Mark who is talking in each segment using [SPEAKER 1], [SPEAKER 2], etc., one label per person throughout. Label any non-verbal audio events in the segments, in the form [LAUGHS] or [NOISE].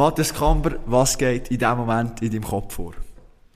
[SPEAKER 1] Matthias Kamber, was geht in diesem Moment in deinem Kopf vor?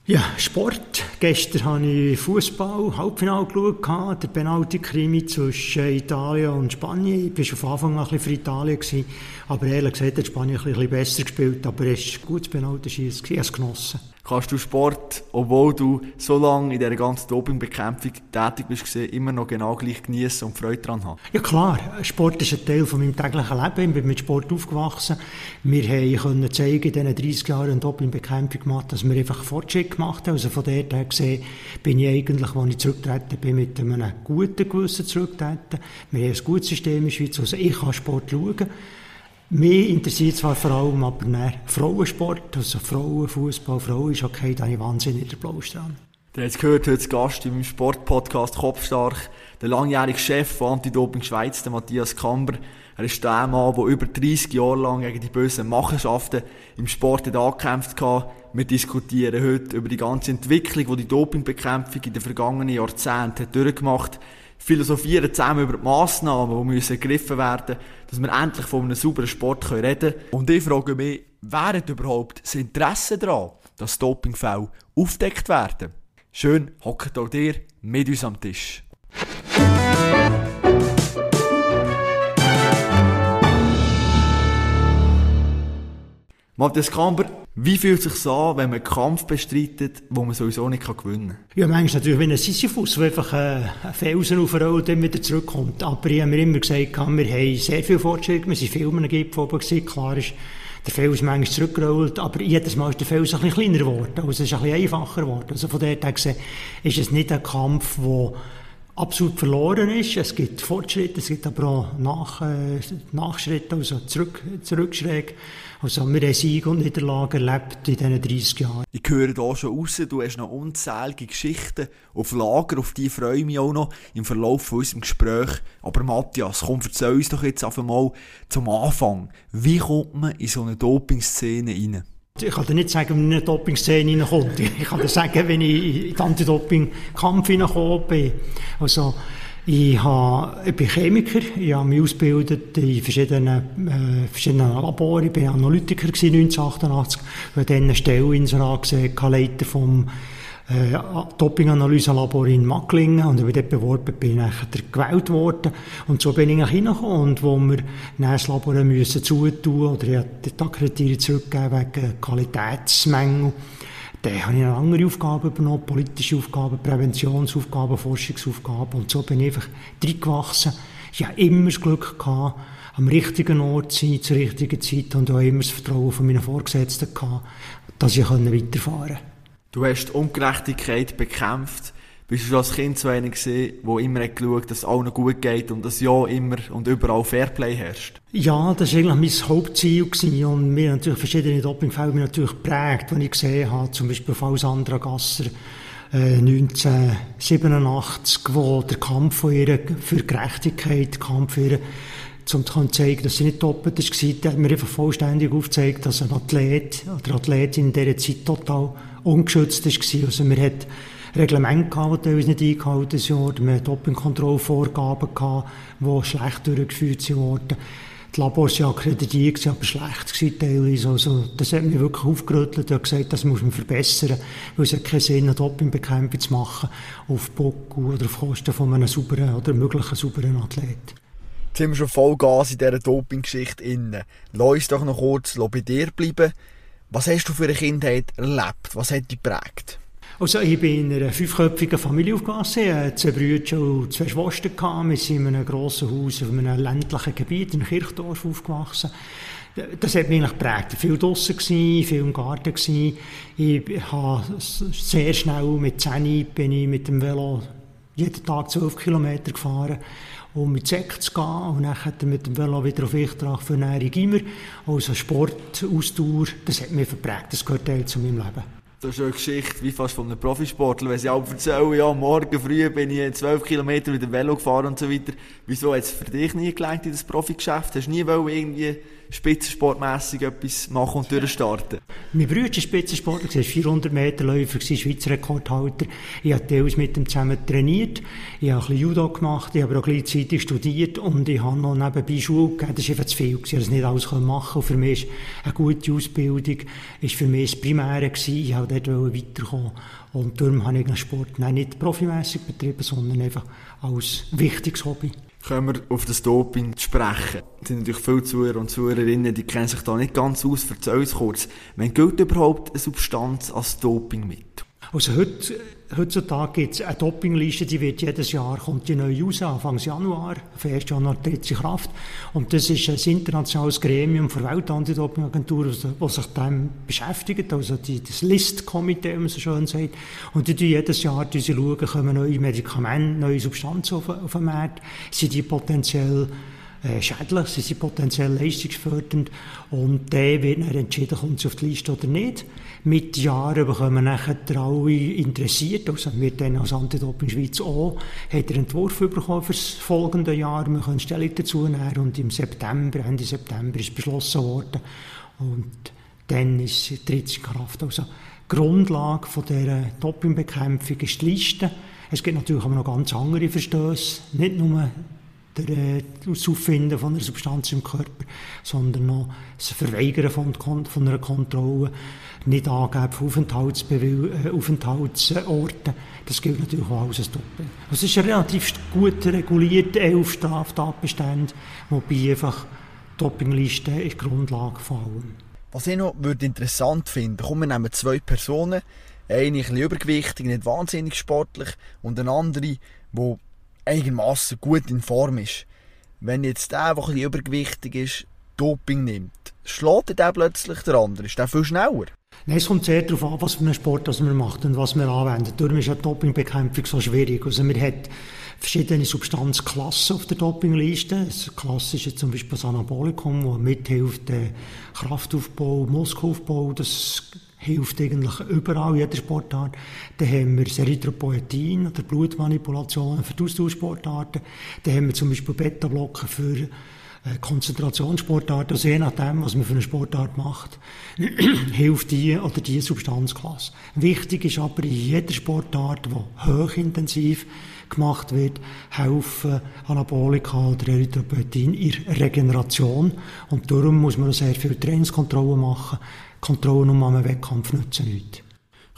[SPEAKER 2] Ja, Sport. Gestern habe ich Fußball Halbfinale geschaut, der Penalty-Krimi zwischen Italien und Spanien. Ich war von Anfang an ein bisschen für Italien, gewesen, aber ehrlich gesagt hat Spanien ein bisschen besser gespielt, aber es war ein gutes Penalty-Schießen, ich habe es genossen.
[SPEAKER 1] Kannst du Sport, obwohl du so lange in dieser ganzen Dopingbekämpfung tätig bist, immer noch genau gleich genießen und Freude daran haben?
[SPEAKER 2] Ja klar, Sport ist ein Teil von meinem täglichen Leben. Ich bin mit Sport aufgewachsen. Wir können zeigen, in diesen 30 Jahren Dopingbekämpfung gemacht, dass wir einfach Fortschritt gemacht haben. Also von dort her gesehen bin ich eigentlich, als ich zurückgetreten bin, mit einem guten Gewissen zurückgetreten. Wir haben ein gutes System in der Schweiz. Also ich kann Sport schauen. Mich interessiert zwar vor allem aber mehr Frauensport, also Frauenfußball, Frauenhockey, da habe ich wahnsinnig der Blaustrahn.
[SPEAKER 1] Ihr habt gehört, heute Gast in meinem Sportpodcast Kopfstark, der langjährige Chef von Anti-Doping Schweiz, der Matthias Kamber. Er ist der Mann, der über 30 Jahre lang gegen die bösen Machenschaften im Sport angekämpft hat. Wir diskutieren heute über die ganze Entwicklung, die die Dopingbekämpfung in den vergangenen Jahrzehnten durchgemacht hat philosophieren zusammen über die Massnahmen, die müssen ergriffen werden dass wir endlich von einem sauberen Sport reden können. Und ich frage mich, wer hat überhaupt das Interesse daran, dass Dopingfälle aufdeckt werden? Schön, hockt auch dir mit uns am Tisch. Matthias Kamber, wie fühlt es sich an, wenn man einen Kampf bestreitet, wo man sowieso nicht gewinnen kann?
[SPEAKER 2] Ja, manchmal natürlich wie ein Sisyphus, der einfach einen Felsen aufrollt und wieder zurückkommt. Aber ich habe mir immer gesagt, wir haben sehr viel Fortschritt, wir sind Gipfel oben gewesen. Klar ist, der Fels ist manchmal zurückgerollt, aber jedes Mal ist der Fels ein bisschen kleiner geworden. Also es ist ein bisschen einfacher geworden. Also von daher gesehen ist es nicht ein Kampf, der absolut verloren ist. Es gibt Fortschritte, es gibt aber auch Nach, äh, Nachschritte, also zurück, Zurückschläge. Also wir haben Sieg und Niederlage erlebt in diesen 30 Jahren.
[SPEAKER 1] Ich höre hier schon raus, du hast noch unzählige Geschichten auf Lager, auf die freue ich mich auch noch im Verlauf von unserem Gespräch. Aber Matthias, komm, erzähl uns doch jetzt einfach mal zum Anfang. Wie kommt man in so eine Doping-Szene rein?
[SPEAKER 2] Ich kann dir nicht sagen, wenn ich in eine Doping-Szene reinkomme. Ich kann dir sagen, wenn ich in den Anti-Doping-Kampf bin. Also, ich, habe, ich bin Chemiker, ich habe mich ausgebildet in verschiedenen, äh, verschiedenen Laboren. Ich war Analytiker 1988, ich habe dann eine Stelle in gesehen, Leiter vom äh, Doping-Analyse-Labor in Macklingen. Und ich dort beworben, bin ich gewählt worden. Und so bin ich eigentlich hineingekommen. Und wo wir das Labor müssen zutun oder ich die Akkreditierung zurückgeben wegen Qualitätsmängel, dann habe ich eine andere Aufgabe übernommen, politische Aufgaben, Präventionsaufgaben, Forschungsaufgaben und so bin ich einfach reingewachsen. Ich habe immer das Glück gehabt, am richtigen Ort zu sein, zur richtigen Zeit und auch immer das Vertrauen von meinen Vorgesetzten gehabt, dass ich weiterfahren konnte.
[SPEAKER 1] Du hast Ungerechtigkeit bekämpft. Bist du als Kind so einer gewesen, der immer hat geschaut, dass es allen gut geht und dass ja immer und überall Fairplay herrscht?
[SPEAKER 2] Ja, das war eigentlich mein Hauptziel gewesen. und mir natürlich verschiedene Dopingfälle mich natürlich geprägt, wenn ich gesehen habe, zum Beispiel Fall Sandra Gasser, äh, 1987, wo der Kampf von ihr für Gerechtigkeit, Kampf für ihre um zu zeigen, dass sie nicht doppelt war, hat mir einfach vollständig aufgezeigt, dass ein Athlet oder Athletin in dieser Zeit total ungeschützt war. Also man hat Reglemente gehabt, die teilweise nicht eingehalten wurden. Man hat Dopingkontrollvorgaben gehabt, die schlecht durchgeführt wurden. Die Labors waren akkreditiert, aber schlecht teilweise. Also, das hat mich wirklich aufgerüttelt und gesagt, das muss man verbessern. Weil es hat keinen Sinn, eine Dopingbekämpfung zu machen auf Buckel oder auf Kosten von einem sauberen oder möglichen sauberen Athlet.
[SPEAKER 1] Jetzt sind wir schon voll Gas in dieser Doping-Geschichte inne. Lass uns doch noch kurz bei dir bleiben. Was hast du für eine Kindheit erlebt? Was hat dich geprägt?
[SPEAKER 2] Also ich bin in einer fünfköpfigen Familie aufgewachsen. Zwei Brüder und zwei Schwestern. Wir sind in einem grossen Haus auf einem ländlichen Gebiet in Kirchdorf aufgewachsen. Das hat mich eigentlich geprägt. Viel draussen gewesen, viel im Garten gewesen. Ich habe sehr schnell mit 10 bin ich mit dem Velo jeden Tag 12 Kilometer gefahren um mit Sekt zu gehen und dann mit dem Velo wieder auf Ichtrach für Ernährung immer. Also Sport, Ausdauer, das hat mich verprägt, das gehört zu meinem Leben.
[SPEAKER 1] Das ist eine Geschichte wie fast von einem Profisportler, wenn sie auch erzählen, ja, morgen früh bin ich 12 Kilometer mit dem Velo gefahren und so weiter. Wieso hat es für dich nie gelangt in das Profigeschäft? Hast du nie irgendwie spitzensportmässig etwas machen und durchstarten?
[SPEAKER 2] Mein Bruder ist Spitzensportler, er war 400 Meter Läufer, Schweizer Rekordhalter. Ich habe teils mit ihm zusammen trainiert, ich habe ein bisschen Judo gemacht, ich habe auch gleichzeitig studiert und ich habe noch nebenbei Schule gegeben. Das war einfach zu viel, ich konnte das nicht alles machen. Und für mich ist eine gute Ausbildung ist für mich das Primäre. Ich wollte dort weiterkommen. Und darum habe ich den Sport nicht profimässig betrieben, sondern einfach als wichtiges Hobby
[SPEAKER 1] können wir auf das Doping sprechen. Es sind natürlich viele Zuhörer und Zuhörerinnen, die kennen sich da nicht ganz aus. Erzähl uns kurz, wann gilt überhaupt eine Substanz als Doping mit?
[SPEAKER 2] Also heute, heutzutage gibt es eine Dopingliste, die wird jedes Jahr, kommt die neu raus, Anfang Januar, auf 1. Januar tritt sie Kraft. Und das ist ein internationales Gremium der Weltantidopingagentur, das sich damit beschäftigt, also die, das List-Komitee, wie man so schön sagt. Und die jedes Jahr die schauen, kommen neue Medikamente, neue Substanzen auf, auf den Markt, sind die potenziell schädlich, sie sind potenziell leistungsfördernd und dann wird dann entschieden, kommt sie auf die Liste oder nicht. Mit Jahren bekommen nachher alle interessiert, also wir dann als Anti-Doping Schweiz auch, hat er Entwurf bekommen für das folgende Jahr, wir können Stellung dazu nehmen und im September, Ende September ist beschlossen worden und dann ist tritt in Kraft. Also Grundlage von dieser Dopingbekämpfung ist die Liste. Es gibt natürlich auch noch ganz andere Verstöße, nicht nur äh, das Auffinden von einer Substanz im Körper, sondern noch das Verweigern von, von einer Kontrolle, nicht angeben von äh, Aufenthaltsorten. Das gilt natürlich auch als Doppel. Also es ist ein relativ gut reguliert, elf Straftatbestände, wobei einfach Dopingliste ist Grundlage von allem.
[SPEAKER 1] Was ich noch würde interessant finde, kommen wir nehmen zwei Personen, eine ein bisschen übergewichtig, nicht wahnsinnig sportlich und eine andere, die einigermaßen gut in Form ist. Wenn jetzt der, der bisschen übergewichtig ist, Doping nimmt, schlägt der plötzlich der andere? Ist der viel schneller?
[SPEAKER 2] Nein, es kommt sehr darauf an, was für einen Sport das man macht und was man anwendet. Darum ist ja Dopingbekämpfung so schwierig. Also man hat verschiedene Substanzklassen auf der Dopingliste. Das klassische zum Beispiel das Anabolikum, das mithilft, den Kraftaufbau, Muskelaufbau, das hilft eigentlich überall, jeder Sportart. Dann haben wir das Erythropoetin oder Blutmanipulationen für die Austauschsportarten. Dann haben wir zum Beispiel Beta-Blocker für äh, Konzentrationssportarten. Also je nachdem, was man für eine Sportart macht, [CLEARS THROAT] hilft die oder die Substanzklasse. Wichtig ist aber in jeder Sportart, die hochintensiv gemacht wird, helfen Anabolika oder Erythropoetin in Regeneration. Und darum muss man sehr viel Trainingskontrollen machen, Kontrollen um einen Wettkampf nützen nichts.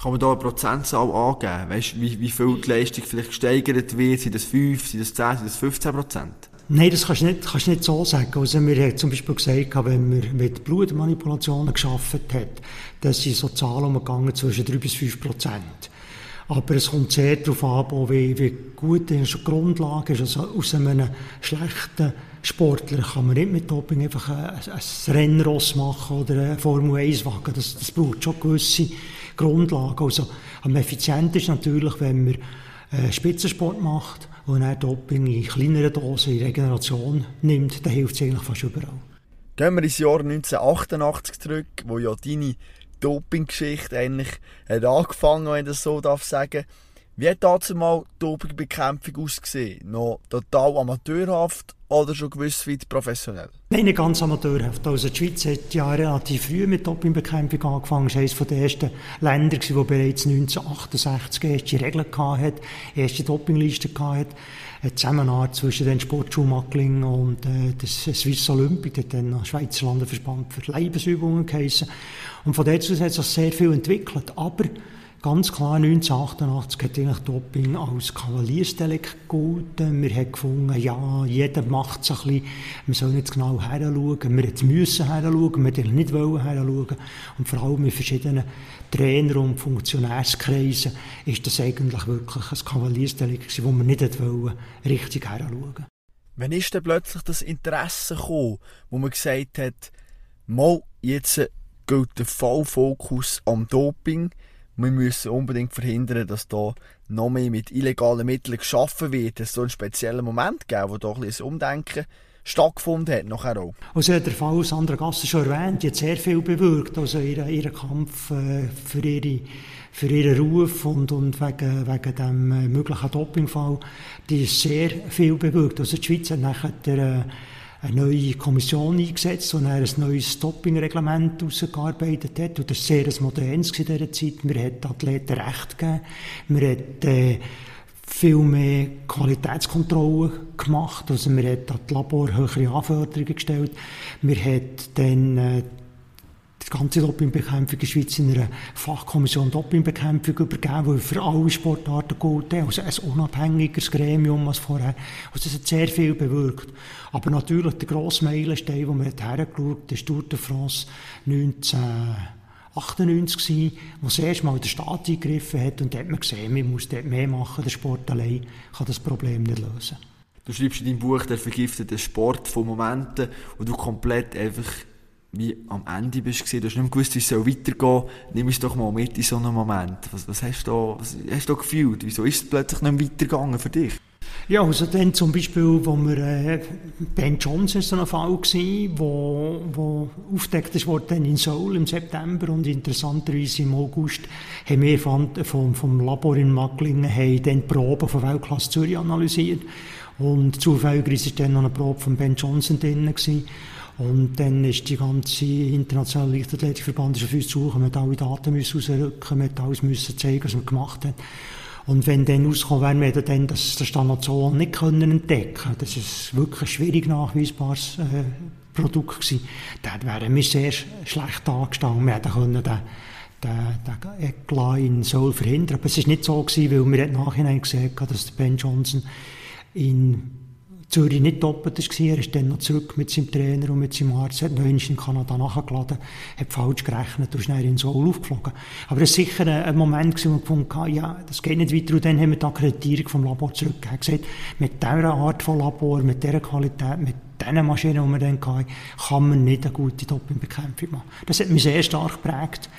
[SPEAKER 1] Kann man da eine Prozentzahl angeben? Weißt, wie, wie viel die Leistung vielleicht gesteigert wird? Sind das 5, sind das 10, sind das 15 Prozent?
[SPEAKER 2] Nein, das kannst du nicht, kannst du nicht so sagen. Also, wir haben zum Beispiel gesagt, wenn man mit Blutmanipulationen geschaffen hat, dass sind so Zahlen umgegangen zwischen 3 bis 5 Prozent. Aber es kommt sehr darauf an, wie, wie gut die Grundlage ist. Also aus einem schlechten Sportler kann man nicht mit Doping einfach ein, ein Rennross machen oder einen Formel-1-Wagen. Das, das braucht schon gewisse Grundlagen. Also am effizientesten ist natürlich, wenn man äh, Spitzensport macht und dann Doping in kleineren Dosen in Regeneration nimmt, dann hilft es eigentlich fast überall.
[SPEAKER 1] Gehen wir ins Jahr 1988 zurück, wo ja deine Doping-Geschichte eigentlich hat angefangen, wenn ich das so darf sagen. Wie hat dazu mal Dopingbekämpfung ausgesehen? Noch total amateurhaft oder schon gewiss weit professionell?
[SPEAKER 2] Nein, ganz amateurhaft. Also die Schweiz hat ja relativ früh mit Dopingbekämpfung angefangen. Es war eines der ersten Länder, die bereits 1968 erste Regeln hatte, erste Dopingliste hatte. Eine Zusammenarbeit zwischen den Sportschulmackling und äh, das Swiss Olympic, hat dann noch Schweizer Landesverband für Leibesübungen geheissen. Und von dort aus hat sich sehr viel entwickelt. Aber Ganz klar, 1988 hat eigentlich Doping als Kavaliersdelikt gegolten. Wir haben gefunden, ja, jeder macht es ein bisschen. Wir sollen jetzt genau heranschauen. Wir müssen heranschauen, wir wollten nicht heranschauen. Und vor allem in verschiedenen Trainer- und Funktionärskreisen ist das eigentlich wirklich ein Kavaliersdelikt, wo wir nicht wollen, richtig heranschauen.
[SPEAKER 1] Wann ist denn plötzlich das Interesse gekommen, wo man gesagt hat, mal, jetzt gilt der Vollfokus am Doping, wir müssen unbedingt verhindern, dass da noch mehr mit illegalen Mitteln geschaffen wird. Es so einen speziellen Moment gegeben, wo doch ein Umdenken stattgefunden hat, nachher auch.
[SPEAKER 2] Also der Fall Sandra Gasser schon erwähnt, die hat sehr viel bewirkt, also ihren, ihren Kampf äh, für, ihre, für ihren Ruf und, und wegen, wegen dem äh, möglichen Dopingfall, die ist sehr viel bewirkt. Also die Schweiz hat nachher der, eine neue Kommission eingesetzt, die ein neues Doping-Reglement ausgearbeitet hat. Und das war sehr modernes in dieser Zeit. Wir hat Athleten Recht gegeben. Wir hat, äh, viel mehr Qualitätskontrollen gemacht. Also wir hat an die Labor höhere Anforderungen gestellt. Wir hat dann äh, die ganze Dopingbekämpfung in der Schweiz in einer Fachkommission Dopingbekämpfung übergeben, die für alle Sportarten gilt. Also ein unabhängiges Gremium als vorher. Also das hat sehr viel bewirkt. Aber natürlich der grosse Meilenstein, wo man hergeschaut hat, ist Tour de France 1998 gewesen, wo das erste Mal der Staat eingegriffen hat und hat man gesehen, man muss dort mehr machen, der Sport allein kann das Problem nicht lösen.
[SPEAKER 1] Du schreibst in deinem Buch «Der vergiftete Sport» von Momenten, wo du komplett einfach wie am Ende bist du, du hast nicht gewusst, wie es weitergehen soll, nimm es doch mal mit in so einem Moment. Was, was hast, du was hast du gefühlt? Wieso ist es plötzlich nicht weitergegangen für dich?
[SPEAKER 2] Ja, also dann zum Beispiel, wo wir, äh, Ben Johnson ist so ein Fall gewesen, wo, wo aufgedeckt wurde in Seoul im September und interessanterweise im August haben wir vom, vom, vom Labor in Macklingen haben dann die Proben von Weltklasse Zürich analysiert und zufälligerweise war dann noch eine Probe von Ben Johnson drin gewesen. Und dann ist die ganze internationale Leichtathletikverband auf uns zu suchen. Wir alle Daten müssen rausrücken, wir alles müssen zeigen, was wir gemacht haben. Und wenn dann rauskommt, wären wir dann das, das Standardzoon nicht können entdecken Das ist wirklich ein schwierig nachweisbares äh, Produkt gewesen. Dann wären wir sehr schlecht angestanden. Wir hätten können den, den, den Eklat in Seoul verhindern. Aber es war nicht so gewesen, weil wir im Nachhinein gesehen haben, dass Ben Johnson in Zürich nicht doppelt war. Er ist dann noch zurück mit seinem Trainer und mit seinem Arzt, hat noch in Kanada nachgeladen, hat falsch gerechnet und ist dann in Seoul aufgeflogen. Aber es war sicher ein Moment, wo wir gefunden haben, ja, das geht nicht weiter. Und dann haben wir die Akkreditierung vom Labor zurückgegeben. Er gesagt, mit dieser Art von Labor, mit dieser Qualität, mit diesen Maschinen, die wir dann hatten, kann man nicht eine gute Dopingbekämpfung machen. Das hat mich sehr stark geprägt.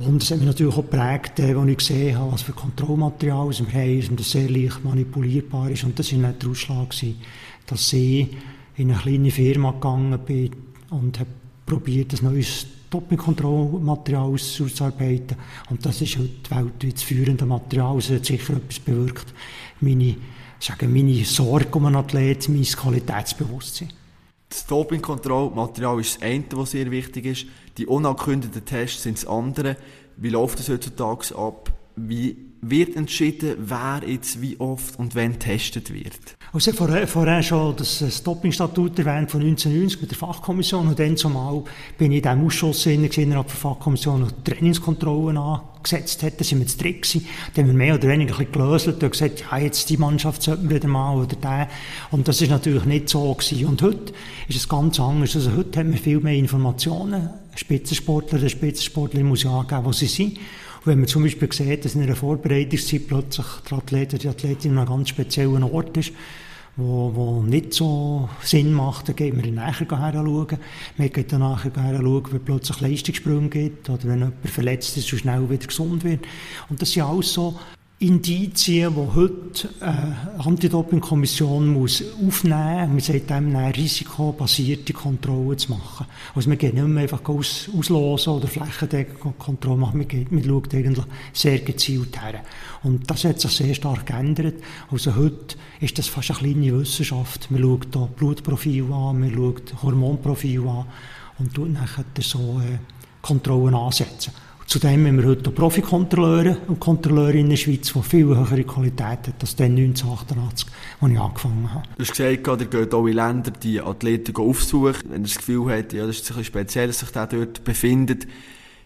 [SPEAKER 2] Und es hat mich natürlich auch geprägt, äh, als ich gesehen habe, was für Kontrollmaterial wir haben und das sehr leicht manipulierbar ist. Und das war nicht der Ausschlag, dass ich in eine kleine Firma gegangen bin und habe probiert, ein neues Dopingkontrollmaterial auszuarbeiten. Und das ist heute weltweit das führende Material. Es hat sicher etwas bewirkt. Meine, sagen, meine Sorge um einen Athlet, mein Qualitätsbewusstsein.
[SPEAKER 1] Das Dopingkontrollmaterial ist das eine, was sehr wichtig ist. Die unangekündigten Tests sind das andere. Wie läuft das heutzutage ab? Wie wird entschieden, wer jetzt wie oft und wann getestet wird?
[SPEAKER 2] Also vorher, vorher schon das, das Dopingstatut erwähnt von 1990 mit der Fachkommission und dann zumal bin ich in diesem Ausschuss innerhalb der Fachkommission noch Trainingskontrollen angesetzt hat. Da sind wir zu dritt gewesen. Da haben wir mehr oder weniger ein gelöselt und gesagt, ja, jetzt die Mannschaft sollten wir wieder mal oder der. Und das ist natürlich nicht so gewesen. Und heute ist es ganz anders. Also heute haben wir viel mehr Informationen. Spitzensportler, der Spitzensportler muss ja angeben, wo sie sind. Und wenn man zum Beispiel sieht, dass in einer Vorbereitungszeit plötzlich der Athlet die Athletin an einem ganz speziellen Ort ist, wo, wo nicht so Sinn macht, dann geht man nachher schauen. Man geht dann nachher schauen, wenn plötzlich Leistungssprünge gibt oder wenn jemand verletzt ist, so schnell wieder gesund wird. Und das sind alles so Indizien, die heute eine äh, Anti-Doping-Kommission muss aufnehmen muss. Man sagt dem, risikobasierte Kontrolle zu machen. Also man geht nicht mehr einfach aus, auslosen oder flächendeckend Kontrolle machen, man, geht, man schaut eigentlich sehr gezielt her. Und das hat sich sehr stark geändert. Also heute ist das fast eine kleine Wissenschaft. Man schaut hier Blutprofil an, man schaut Hormonprofil an und tut nachher so äh, Kontrollen ansetzen. Zudem haben wir heute Profikontrolleure und Kontrolleure in der Schweiz, die viel höhere Qualität haben als dann 1988, als ich angefangen habe.
[SPEAKER 1] Du hast gesagt, ihr geht auch in Länder die Athleten aufsuchen, wenn ihr das Gefühl habt, ja, das ist ein bisschen speziell, dass sich der dort befindet.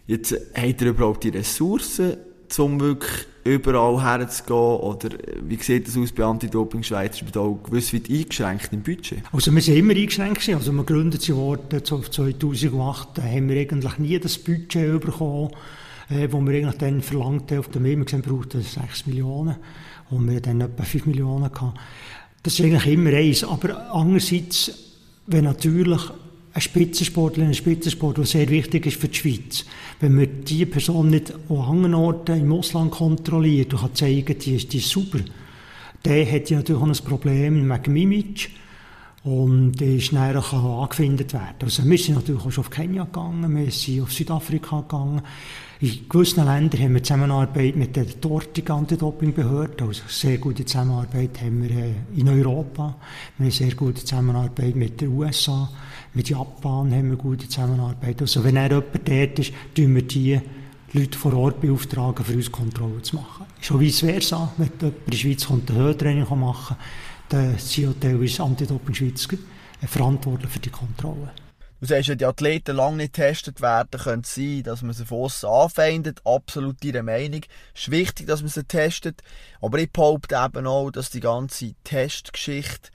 [SPEAKER 1] Jetzt habt ihr überhaupt die Ressourcen, um wirklich überall herzugehen? Oder wie sieht das aus bei Anti-Doping Schweiz? Ist man da gewiss weit eingeschränkt im Budget?
[SPEAKER 2] Also wir sind immer eingeschränkt. Also wir gegründet wurden 2008, da haben wir eigentlich nie das Budget bekommen, äh, wo wir eigentlich dann verlangt haben, auf dem wir gesehen brauchten 6 Millionen und wir dann etwa 5 Millionen gehabt. Das ist eigentlich immer eins. Aber andererseits, wenn natürlich ein Spitzensportler, ein Spitzensport, der sehr wichtig ist für die Schweiz. Wenn man diese Person nicht an anderen Orten im Ausland kontrolliert und kann zeigen, die ist, die ist super, dann hat die natürlich auch ein Problem mit dem Image. Und ist dann auch angefindet werden. Also wir sind natürlich auch schon auf Kenia gegangen, wir sind auf Südafrika gegangen. In gewissen Ländern haben wir Zusammenarbeit mit der dortigen Anti-Doping-Behörde, also sehr gute Zusammenarbeit haben wir äh, in Europa, wir haben sehr gute Zusammenarbeit mit den USA, mit Japan haben wir gute Zusammenarbeit. Also wenn er jemand dort ist, tun wir die Leute vor Ort beauftragen, für uns Kontrollen zu machen. Schon vice versa, wenn jemand in die Schweiz kommt, ein Höhentraining machen kann, der COTL ist Anti-Doping Schweiz verantwortlich für die Kontrolle.
[SPEAKER 1] Du sagst, wenn die Athleten lange nicht getestet werden, könnte es sein, dass man sie von außen anfeindet. Absolut ihre Meinung. Es ist wichtig, dass man sie testet. Aber ich behaupte eben auch, dass die ganze Testgeschichte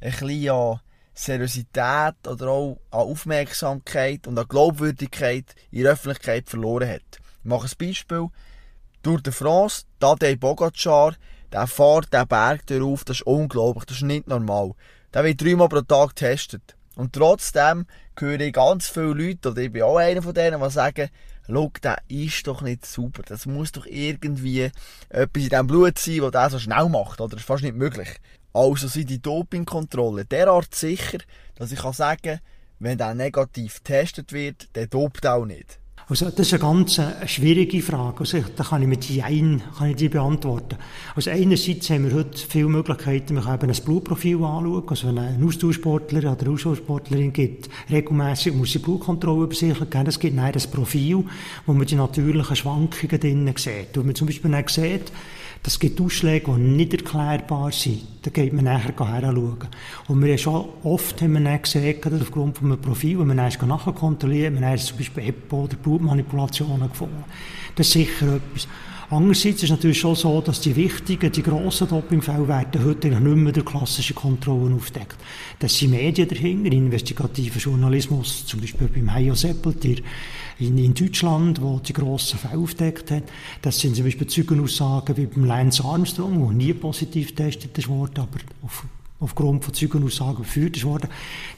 [SPEAKER 1] ein bisschen an Seriosität oder auch an Aufmerksamkeit und an Glaubwürdigkeit in der Öffentlichkeit verloren hat. Ich mache ein Beispiel. Durch die France, Tadej Bogacar, der fährt den Berg darauf, das ist unglaublich, das ist nicht normal. Der wird dreimal pro Tag getestet. Und trotzdem höre ich ganz viele Leute, oder ich bin auch einer von denen, die sagen, schau, der ist doch nicht super. Das muss doch irgendwie etwas in diesem Blut sein, das der so schnell macht. Oder das ist fast nicht möglich. Also sind die Dopingkontrollen derart sicher, dass ich kann sagen wenn der negativ getestet wird, der dopt auch nicht.
[SPEAKER 2] Also, das ist eine ganz äh, schwierige Frage. Also, da kann ich mit Jein kann ich die beantworten. Also, einerseits haben wir heute viele Möglichkeiten. Wir können ein Blutprofil anschauen. Also, wenn ein Austauschsportler oder eine Austauschsportlerin gibt, regelmäßig muss sie Blutkontrolle über sich geben. Es gibt ein Profil, wo man die natürlichen Schwankungen drinnen sieht. Und man zum Beispiel dann sieht, das gibt Ausschläge, die nicht erklärbar sind. Da geht man nachher heranschauen. Und wir haben schon oft haben wir gesehen, aufgrund von einem Profil, wo man nachher kontrolliert, man hat zum Beispiel EPO oder Blutmanipulationen gefunden. Das ist sicher etwas. Andererseits ist es natürlich schon so, dass die wichtigen, die grossen Dopingfälle werden heute nicht mehr durch klassische Kontrollen aufdeckt. Das sind Medien dahinter, investigativer Journalismus, zum Beispiel beim Hajo Seppeltier in, in Deutschland, wo die grossen Fälle aufdeckt hat. Das sind zum Beispiel Zeugenaussagen wie beim Lance Armstrong, wo nie positiv getestet wurde, aber auf, aufgrund von Zeugenaussagen geführt wurde.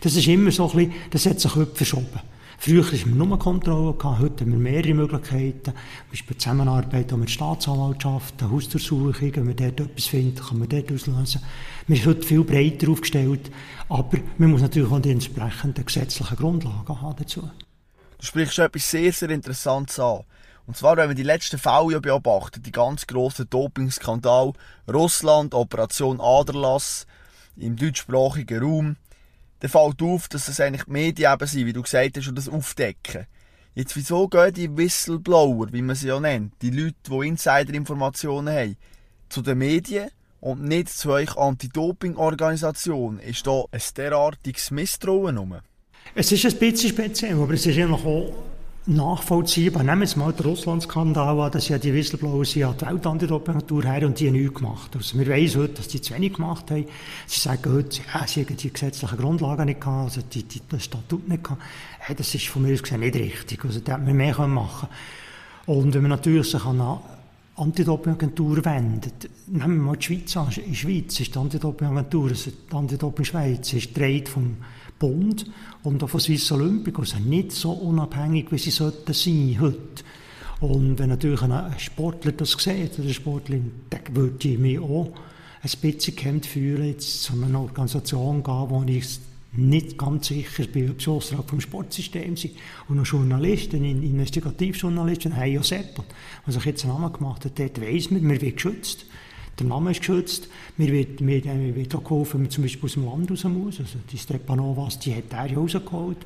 [SPEAKER 2] Das ist immer so ein bisschen, das hat sich heute verschoben. Früher hatten wir nur Kontrolle, gehabt, heute haben wir mehrere Möglichkeiten. Zum Beispiel Zusammenarbeit mit Staatsanwaltschaften, Hausdurchsuchungen, wenn man dort etwas findet, kann man dort auslösen. Wir sind heute viel breiter aufgestellt, aber man muss natürlich auch die entsprechenden gesetzlichen Grundlagen haben dazu.
[SPEAKER 1] Du sprichst etwas sehr, sehr Interessantes an. Und zwar, wenn wir die letzten Fälle beobachten, die ganz grossen Dopingskandal, Russland, Operation Aderlass, im deutschsprachigen Raum, dann fällt auf, dass das eigentlich die Medien eben sind, wie du gesagt hast, und das aufdecken. Jetzt, wieso gehen die Whistleblower, wie man sie ja nennt, die Leute, die Insider-Informationen haben, zu den Medien und nicht zu euch Anti-Doping-Organisation? Ist da ein derartiges Misstrauen rum?
[SPEAKER 2] Es ist ein bisschen speziell, aber es ist noch auch nachvollziehbar. Nehmen wir jetzt mal den Russland-Skandal an, dass ja die sind ja die Weltantidopingagentur her und die haben nichts gemacht. Also wir wissen heute, dass die zu wenig gemacht haben. Sie sagen heute, ja, sie haben die gesetzlichen Grundlagen nicht gehabt, also die, die, das Statut nicht gehabt. Hey, das ist von mir aus gesehen nicht richtig. Also da hätten wir mehr machen können. Und wenn man natürlich sich an Antidopingagentur wendet, nehmen wir mal die Schweiz an. In der Schweiz ist die Antidopingagentur, also die Antidoping Schweiz, ist die vom Bund und auch von Swiss Olympic, also nicht so unabhängig, wie sie sollten sein heute. Und wenn natürlich ein Sportler das sieht, oder Sportlerin, dann würde ich mich auch ein bisschen gehemmt fühlen, jetzt zu einer Organisation gehen, wo ich nicht ganz sicher bin, ob sie außerhalb vom Sportsystem sind. Und ein Journalist, ein Investigativjournalist, ein Heio Seppel, der sich jetzt einen Namen gemacht hat, dort weiss man, man wird geschützt. Der Name ist geschützt. Mir wird, mir, mir wird auch geholfen, wenn man zum Beispiel aus dem Land raus muss. Also die Stepanovas, die hat er ja rausgeholt.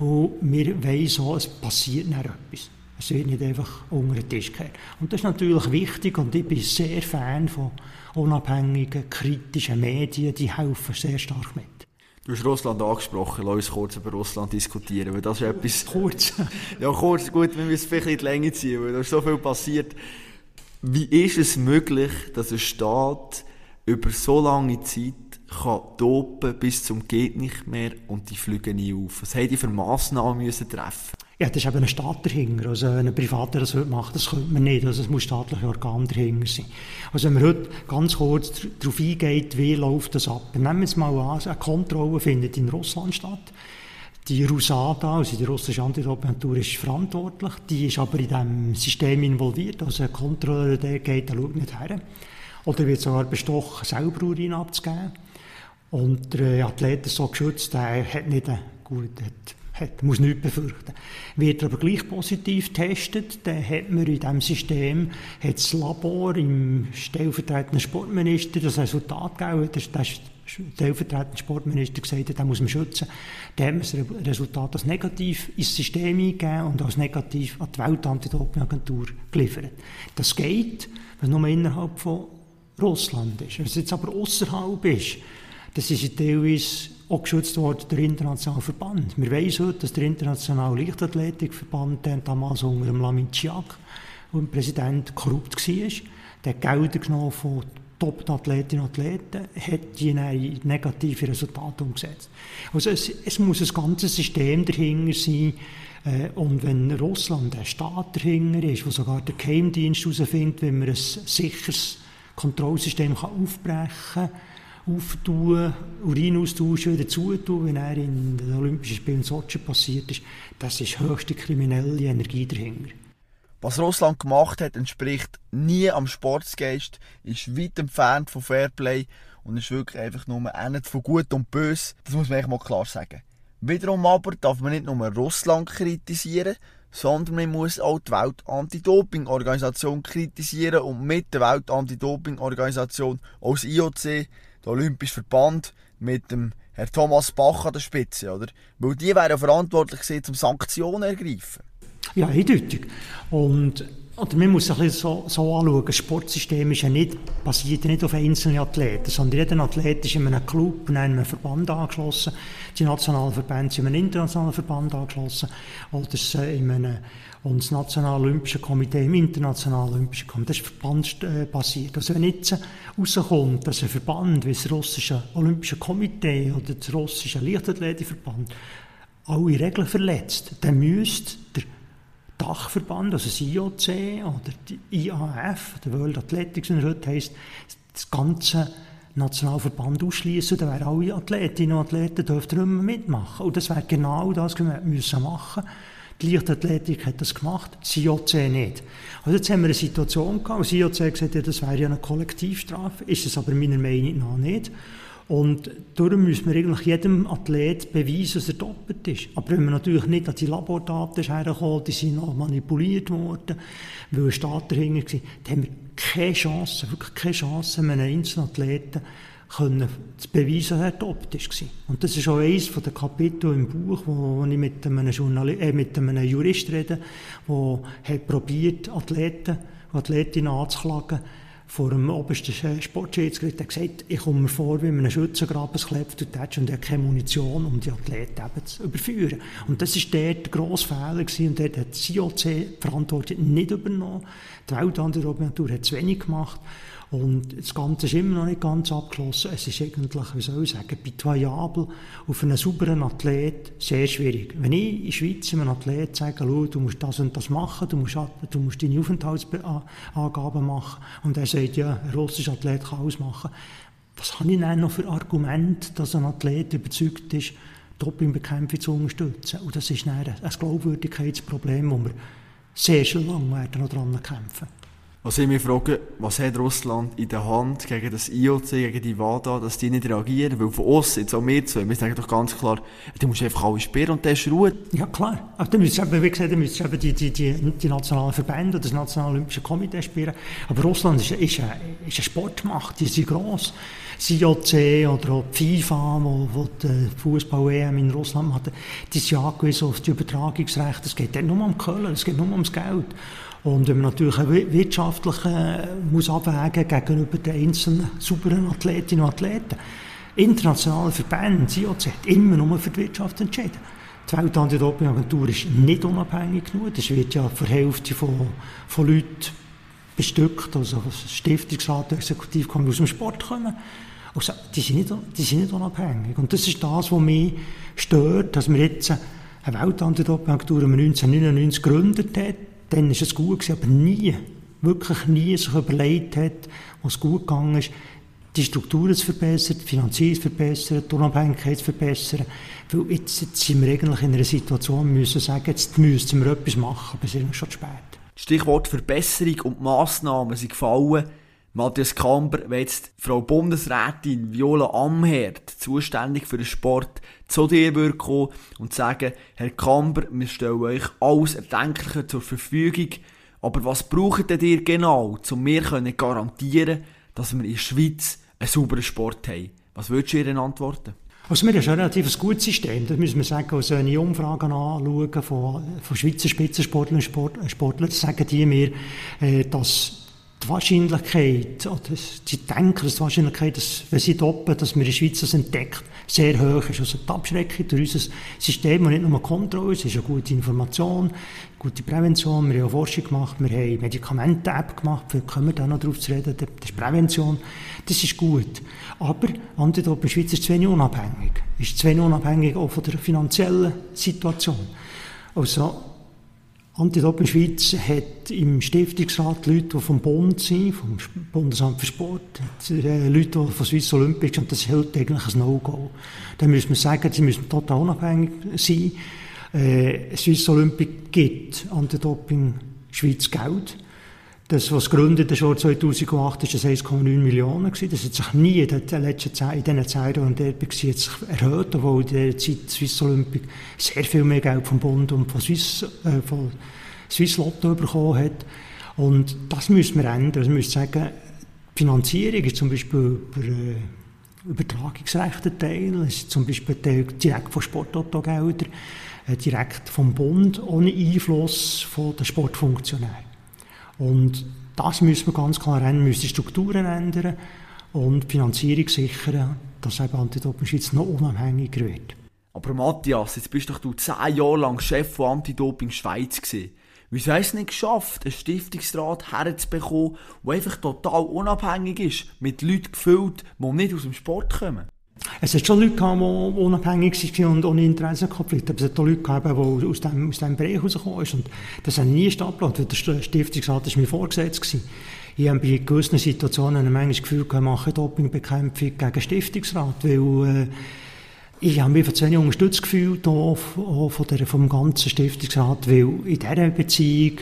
[SPEAKER 2] Und wir wissen auch, es passiert dann etwas. Es wird nicht einfach unter den Tisch gehen. Und das ist natürlich wichtig und ich bin sehr Fan von unabhängigen, kritischen Medien, die helfen sehr stark mit.
[SPEAKER 1] Du hast Russland angesprochen, lass uns kurz über Russland diskutieren, weil das ist etwas... [LAUGHS]
[SPEAKER 2] Kurz? [LAUGHS]
[SPEAKER 1] ja, kurz, gut, wir müssen vielleicht in die Länge ziehen, weil da ist so viel passiert. Wie ist es möglich, dass ein Staat über so lange Zeit kann dopen bis zum geht nicht mehr und die fliegen nie auf? Was haben die für Massnahmen müssen treffen?
[SPEAKER 2] Ja, das ist eben ein Staat dahinter. Also, wenn ein Privater das macht, das könnte man nicht. Also, es muss staatliche Organ dahinter sein. Also, wenn man heute ganz kurz darauf eingeht, wie läuft das ab? Nehmen wir es mal an, eine Kontrolle findet in Russland statt. Die RUSADA, also die russische Antidopingagentur, ist verantwortlich. Die ist aber in diesem System involviert. Also ein Kontrolleur, der geht, der schaut nicht her. Oder wird sogar bestochen, selber Urin abzugeben. Und der Athlet ist so geschützt, der hat nicht einen guten, hat, hat, muss nichts befürchten. Wird er aber gleich positiv getestet, dann hat man in diesem System hat das Labor im stellvertretenden Sportminister das Resultat gegeben, das, das stellvertretende Sportminister gesagt hat, den muss man schützen. Dann haben wir das Resultat als negativ ins System eingegeben und als negativ an die Weltantidopingagentur geliefert. Das geht, wenn nur innerhalb von Russland ist. Wenn es jetzt aber außerhalb ist, das ist teilweise auch geschützt worden der internationale Verband. Wir wissen heute, dass der internationale Leichtathletikverband damals unter dem Lamin Chiak, der Präsident, korrupt war. Der Gelder genommen von Top-Athletinnen und Athleten, hat die negative Resultate umgesetzt. Also es, es muss ein ganzes System dahinter sein, äh, und wenn Russland ein Staat dahinter ist, wo sogar der Geheimdienst herausfindet, wie man ein sicheres Kontrollsystem aufbrechen kann, auftun, Urin austauschen, wieder zutun, wie er in den Olympischen Spielen in Sochi passiert ist, das ist höchste kriminelle Energie dahinter.
[SPEAKER 1] Was Russland gemacht hat, entspricht nie am Sportsgeist, ist weit entfernt von Fairplay und ist wirklich einfach nur ähnlich von Gut und Böse. Das muss man echt mal klar sagen. Wiederum aber darf man nicht nur Russland kritisieren, sondern man muss auch die Welt-Anti-Doping-Organisation kritisieren und mit der Welt-Anti-Doping-Organisation als IOC, der Olympische Verband, mit dem Herr Thomas Bach an der Spitze, oder? Weil die wären verantwortlich gewesen, um Sanktionen ergreifen.
[SPEAKER 2] Ja, eindeutig. Und oder man muss sich so, so anschauen, das Sportsystem ist ja nicht, basiert ja nicht auf einzelnen Athleten, sondern jeder Athlet ist in einem Club, in einem Verband angeschlossen, die nationalen Verbände sind in einem internationalen Verband angeschlossen, oder in einem, und das Nationale Olympische Komitee im Internationalen Olympischen Komitee, das ist verbandbasiert. Also wenn jetzt rauskommt, dass ein Verband wie das russische Olympische Komitee oder das russische Leichtathletikverband alle Regeln verletzt, dann müsste der Dachverband, also das IOC oder die IAF, der World Athletics, wie er heute heisst, das ganze Nationalverband ausschließen, dann wären alle Athletinnen und Athleten dürften nicht mehr mitmachen. Und das wäre genau das, was wir müssen machen Die Leichtathletik hat das gemacht, das IOC nicht. Also jetzt haben wir eine Situation gehabt, das IOC gesagt, ja, das wäre ja eine Kollektivstrafe, ist es aber meiner Meinung nach nicht. Und darum müssen wir eigentlich jedem Athlet beweisen, dass er doppelt ist. Aber wenn wir natürlich nicht an die Labordaten herkommen, die sind noch manipuliert worden, weil ein Staat dahinter war, dann haben wir keine Chance, wirklich keine Chance, einem einzelnen Athleten können zu beweisen, dass er doppelt war. Und das ist auch eines der Kapitel im Buch, wo, wo ich mit einem, Journal äh, mit einem Jurist rede, der hat probiert, Athleten, Athletinnen anzuklagen, vor dem obersten Sportschiedsgericht hat gesagt, ich komme mir vor wie einem Schützengraben klebt und hat und keine Munition, um die Athleten eben zu überführen. Und das war der grosse Fehler gewesen, und dort hat das IOC die Verantwortung nicht übernommen. Die Weltantidopingagentur hat zu wenig gemacht. Und das Ganze ist immer noch nicht ganz abgeschlossen. Es ist eigentlich, wie soll ich sagen, pitoyabel auf einen sauberen Athlet sehr schwierig. Wenn ich in der Schweiz einem Athlet sage, du musst das und das machen, du musst, du musst deine Aufenthaltsangaben machen, und er sagt, ja, ein russischer Athlet kann alles machen, was habe ich denn noch für Argumente, dass ein Athlet überzeugt ist, Dopingbekämpfung zu unterstützen? Und das ist ein Glaubwürdigkeitsproblem, wo wir sehr schon lange werden noch daran kämpfen.
[SPEAKER 1] Was ich mich frage, was hat Russland in der Hand gegen das IOC, gegen die WADA, dass die nicht reagieren? Weil von uns, jetzt auch wir zwei, wir sagen doch ganz klar, du musst einfach alle sperren und der ist Ruhe.
[SPEAKER 2] Ja, klar. Aber dann müssen eben, wie gesagt, dann müssen eben die, die, die, die nationalen Verbände oder das Nationale Olympische Komitee sperren. Aber Russland ist, ist, eine, ist eine Sportmacht, die sind gross. Das IOC oder auch die FIFA, wo, wo die Fußball-EM in Russland macht, die sind angewiesen auf die Übertragungsrechte. Es geht nicht nur um Köln, es geht nur ums Geld. Und wenn man natürlich wirtschaftlich äh, muss abwägen gegenüber den einzelnen sauberen Athletinnen und Athleten, internationale Verbände, hat immer nur für die Wirtschaft entschieden. Die Weltantidopingagentur ist nicht unabhängig genug. Das wird ja für die Hälfte von, von Leuten bestückt, also Stiftungsrat, Exekutivkomitee aus dem Sport kommen. Also, die, sind nicht, die sind nicht unabhängig. Und das ist das, was mich stört, dass man jetzt eine Weltantidopingagentur 1999 gegründet hat, dann ist es gut gewesen, aber nie, wirklich nie sich überlegt hat, was gut gegangen ist, die Strukturen zu verbessern, die Finanzierung zu verbessern, die Unabhängigkeit zu verbessern. Weil jetzt, jetzt sind wir eigentlich in einer Situation, müssen sagen, jetzt müssen wir etwas machen, aber es ist schon zu spät.
[SPEAKER 1] Stichwort Verbesserung und Massnahmen sind gefallen. Matthias Kamber, wenn jetzt Frau Bundesrätin Viola Amherd, zuständig für den Sport, zu dir kommen und sagen, Herr Kamber, wir stellen euch alles Erdenkliche zur Verfügung, aber was braucht ihr genau, um mir garantieren dass wir in der Schweiz einen sauberen Sport haben? Was würdest du ihr antworten?
[SPEAKER 2] Also wir haben ein relativ gutes System, das müssen wir sagen. Also wenn ich Umfragen anschaue von, von Schweizer Spitzensportlern und Sport, Sportlern, sagen die mir, äh, dass die Wahrscheinlichkeit, oder? Sie denken, dass die Wahrscheinlichkeit, dass, wenn sie doppen, dass wir in der Schweiz das entdeckt, sehr hoch ist. Also die Abschreckung durch unser System, das nicht nur Kontrolle. Ist, ist eine gute Information, gute Prävention, wir haben Forschung gemacht, wir haben Medikamente-App gemacht, wir kommen da noch darauf zu reden, das ist Prävention, das ist gut. Aber der Schweiz ist zu wenig unabhängig, ist zu wenig unabhängig auch von der finanziellen Situation. Also, Anti-Doping Schweiz hat im Stiftungsrat Leute, die vom Bund sind, vom Bundesamt für Sport, äh, Leute, die von Swiss Olympics und das halt eigentlich ein No-Go. Da müssen wir sagen, sie müssen total unabhängig sein. Äh, Swiss Olympic gibt Anti-Doping Schweiz Geld. Das, was gegründet ist, 2008, ist das 1,9 Millionen gewesen. Das hat sich nie in den letzten Zeit, in diesen Zeiten, und der sich erhöht, obwohl in der Zeit Swiss Olympic sehr viel mehr Geld vom Bund und von Swiss, äh, von Swiss Lotto bekommen hat. Und das müssen wir ändern. Also müssen sagen, die Finanzierung ist zum Beispiel über äh, Übertragungsrechte Teil, es ist zum Beispiel direkt von Sportautogeldern, äh, direkt vom Bund, ohne Einfluss von den Sportfunktionären. Und das müssen wir ganz klar ändern, müssen Strukturen ändern und die Finanzierung sichern, dass eben Anti-Doping-Schweiz noch unabhängiger wird.
[SPEAKER 1] Aber Matthias, jetzt bist doch du zehn Jahre lang Chef von Anti-Doping Schweiz gewesen. Wieso hast du es nicht geschafft, einen Stiftungsrat herzubekommen, der einfach total unabhängig ist, mit Leuten gefüllt, die nicht aus dem Sport kommen?
[SPEAKER 2] Es hat schon Leute gehabt, die unabhängig waren und ohne Interessenkonflikt. Aber es hat auch Leute gehabt, die aus diesem, aus diesem Bereich rausgekommen sind. Das habe ich nie stattgefunden. Der Stiftungsrat war mir vorgesetzt. Gewesen. Ich habe bei gewissen Situationen manchmal das Gefühl, ich mache Dopingbekämpfung gegen Stiftungsrat, weil äh, ich habe mich zu wenig unterstützt gefühlt auch von der, vom ganzen Stiftungsrat, weil in dieser Beziehung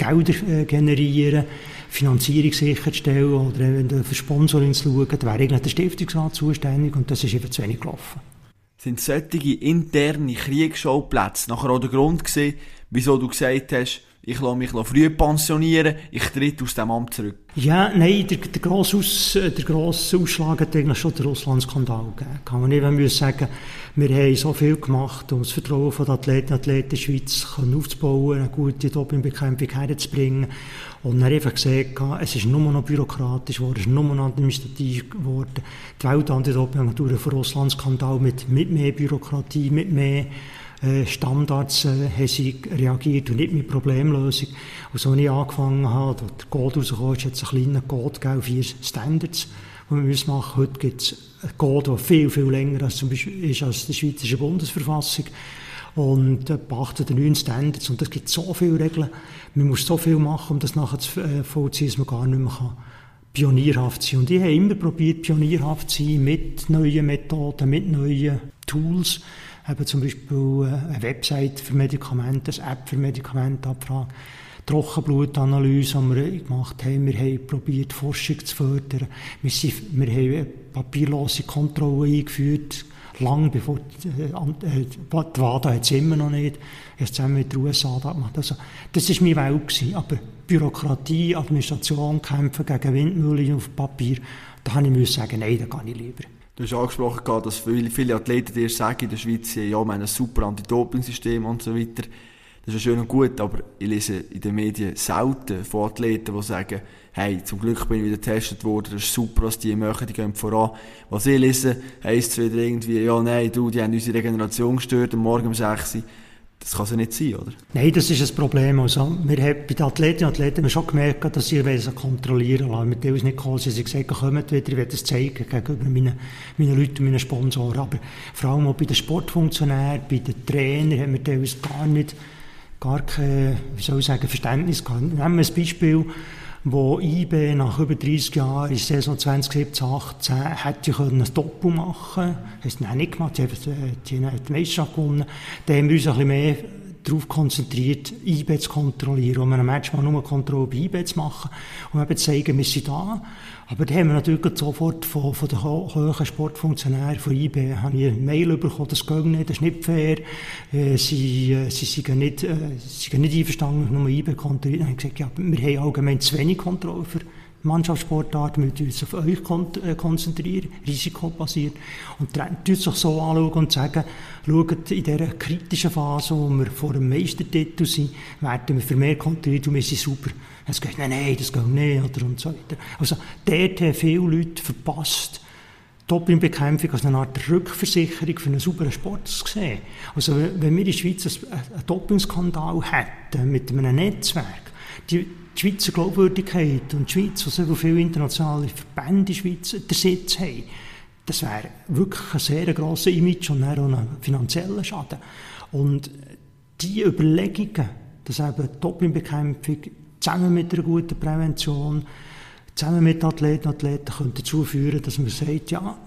[SPEAKER 2] Gelder äh, generieren, Finanzierung sicherstellen oder wenn für Sponsoring zu schauen, wäre der Stiftungsrat zuständig und das ist eben zu wenig gelaufen.
[SPEAKER 1] Sind solche interne Kriegsschauplätze nachher auch der Grund gewesen, wieso du gesagt hast, ich lasse mich früh pensionieren, ich trete aus dem Amt zurück.
[SPEAKER 2] Ja, nein, der, der, grosse, Aus, der grosse Ausschlag hat eigentlich schon den Russland-Skandal gegeben. Kann man eben sagen, wir haben so viel gemacht, um das Vertrauen der Athleten und Athleten in der Schweiz aufzubauen, eine gute Dopingbekämpfung herzubringen. Und dann einfach gesehen, es ist nur noch bürokratisch geworden, es ist nur noch administrativ geworden. Die Weltantidopingagentur für Russland-Skandal mit, mit mehr Bürokratie, mit mehr äh, Standards äh, haben sie reagiert und nicht mit Problemlösung. Und so, als ich angefangen habe, der Code rausgekommen ist, hat es einen kleinen Code gegeben, vier Standards, die wir müssen machen Heute gibt es einen Code, der viel, viel länger als zum Beispiel ist als die Schweizerische Bundesverfassung und äh, beachtet neuen Standards und es gibt so viele Regeln. Man muss so viel machen, um das nachher zu äh, vollziehen, dass man gar nicht mehr kann pionierhaft sein. Und ich habe immer probiert, pionierhaft zu sein mit neuen Methoden, mit neuen Tools eben zum Beispiel äh, eine Website für Medikamente, eine App für Medikamentenabfrage, Trockenblutanalyse haben wir gemacht haben. Wir haben probiert, Forschung zu fördern. Wir, sind, wir haben papierlose Kontrolle eingeführt, lang bevor äh, die WADA hat es immer noch nicht. Erst zusammen mit den USA da gemacht. Also, das war meine Welt. Gewesen. Aber Bürokratie, Administration, Kämpfen gegen Windmühlen auf Papier, da habe ich sagen, nein, da gehe ich lieber.
[SPEAKER 1] Du hast angesprochen, dass viele, viele Athleten dir sagen, in der Schweiz, ja, wir haben ein super Anti-Doping-System und so weiter. Das ist ja schön und gut, aber ich lese in den Medien selten von Athleten, die sagen, hey, zum Glück bin ich wieder getestet worden, das ist super, was die machen, die gehen voran. Was ich lese, heisst es wieder irgendwie, ja, nein, du, die haben unsere Regeneration gestört, am Morgen um 6 Uhr. Das kann es ja nicht sein, oder?
[SPEAKER 2] Nein, das ist ein Problem. Also, wir haben bei den Athletinnen und Athleten schon gemerkt, dass sie es kontrollieren lassen. Mit uns nicht gekommen, sie haben gesagt, kommt wieder, ich werde es zeigen gegenüber meinen, meinen Leuten meinen Sponsoren. Aber vor allem auch bei den Sportfunktionären, bei den Trainern haben wir uns gar nicht, gar kein, wie soll ich sagen, Verständnis gehabt. Nehmen wir ein Beispiel wo IB nach über 30 Jahren in Saison 2017, 18 hätte können ein Doppel machen können. Das haben nicht gemacht, sie haben die, die Meisterschaft gewonnen. Da haben wir uns ein bisschen mehr darauf konzentriert, IB zu kontrollieren. Und wir ein Match mal nur Kontrolle bei IB zu machen und eben zeigen, wir sind da. Aber da haben wir natürlich sofort von, von den hohen Sportfunktionären von IB habe eine Mail bekommen, das geht nicht, das ist nicht fair. Äh, sie, äh, sie sind nicht, äh, sie sind nicht einverstanden, nur IB kontrollieren. Dann habe gesagt, ja, wir haben allgemein zu wenig Kontrolle für Mannschaftssportart, müssen uns auf euch äh, konzentrieren, risikobasiert. Und dann sich so anschauen und sagen, schaut, in dieser kritischen Phase, wo wir vor dem Meistertitel sind, werden wir für mehr kontrolliert und wir sind super. Es geht, nein, nein, das geht nicht, oder und so weiter. Also, dort haben viele Leute verpasst, Dopingbekämpfung als eine Art Rückversicherung für einen sauberen Sport zu sehen. Also, wenn wir in der Schweiz einen Dopingskandal hätten, mit einem Netzwerk, die, die Schweizer Glaubwürdigkeit und die Schweiz, die so viele internationale Verbände in der Schweiz der Sitz haben, das wäre wirklich ein sehr grosser Image und auch ein finanzieller Schaden. Und diese Überlegungen, dass eben Dopingbekämpfung zusammen mit einer guten Prävention, zusammen mit Athleten und Athleten können dazu führen, dass man sagt, ja,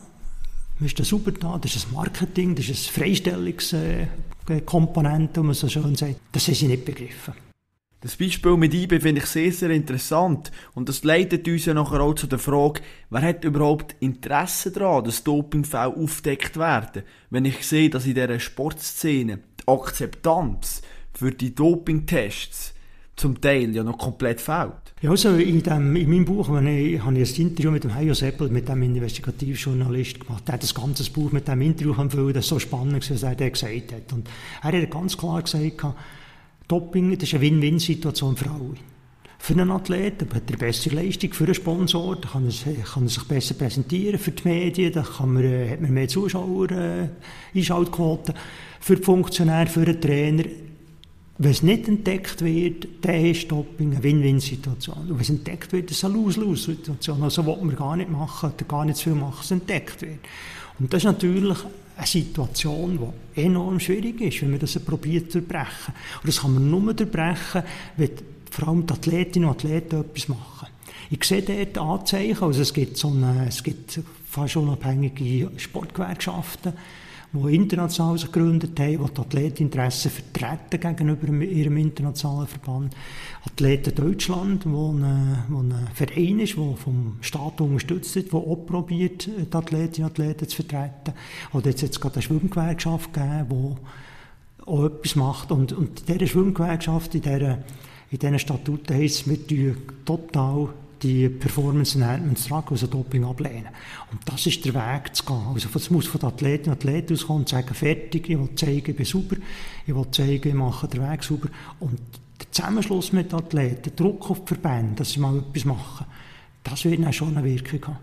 [SPEAKER 2] wir sind super da, das ist ein Marketing, das ist eine Freistellungskomponente, wie man so schön sagt. Das haben sie nicht begriffen.
[SPEAKER 1] Das Beispiel mit IB finde ich sehr, sehr interessant. Und das leitet uns ja nachher auch zu der Frage, wer hat überhaupt Interesse daran, dass Dopingfälle aufdeckt werden? Wenn ich sehe, dass in dieser Sportszene die Akzeptanz für die Dopingtests zum Teil ja noch komplett fehlt.
[SPEAKER 2] Ja, also in, dem, in meinem Buch habe ich, habe ich ein Interview mit dem Heio Seppel, mit dem Investigativjournalist gemacht. Der hat das ganze Buch mit dem Interview empfohlen, das so spannend was er gesagt hat. Und er hat ganz klar gesagt, Doping, das ist eine Win-Win-Situation für alle. Für einen Athleten hat er bessere Leistung, für einen Sponsor da kann er, kann er sich besser präsentieren, für die Medien da kann man, hat man mehr Zuschauer, äh, Einschaltquoten, für die Funktionäre, für den Trainer. Wenn es nicht entdeckt wird, dann ist Doping eine Win-Win-Situation. Und wenn es entdeckt wird, ist es eine Lose-Lose-Situation. Also, was wir gar nicht machen, gar nicht zu viel machen, es entdeckt wird. Und das ist natürlich eine Situation, die enorm schwierig ist, wenn man das probiert zu durchbrechen. Und das kann man nur durchbrechen, wenn vor allem die Athletinnen und Athleten etwas machen. Ich sehe dort Anzeichen, also es gibt, so eine, es gibt fast unabhängige Sportgewerkschaften, die international sich gegründet haben, die die Athleteninteressen vertreten gegenüber ihrem internationalen Verband. Athleten Deutschland, wo ein, wo ein Verein ist, der vom Staat unterstützt wird, der auch probiert, die Athletinnen und Athleten zu vertreten. Oder jetzt hat es gerade eine Schwimmgewerkschaft gegeben, die auch etwas macht. Und, und in dieser Schwimmgewerkschaft, in dieser, in diesen Statuten heisst es, wir tun total die Performance Enhancement Drug, also Doping, ablehnen. Und das ist der Weg zu gehen. Also es muss von den Athleten und Athleten auskommen und sagen, fertig, ich will zeigen, ich bin sauber, ich will zeigen, ich mache den Weg sauber. Und der Zusammenschluss mit den Athleten, der Druck auf die Verbände, dass sie mal etwas machen, das wird dann schon eine Wirkung haben.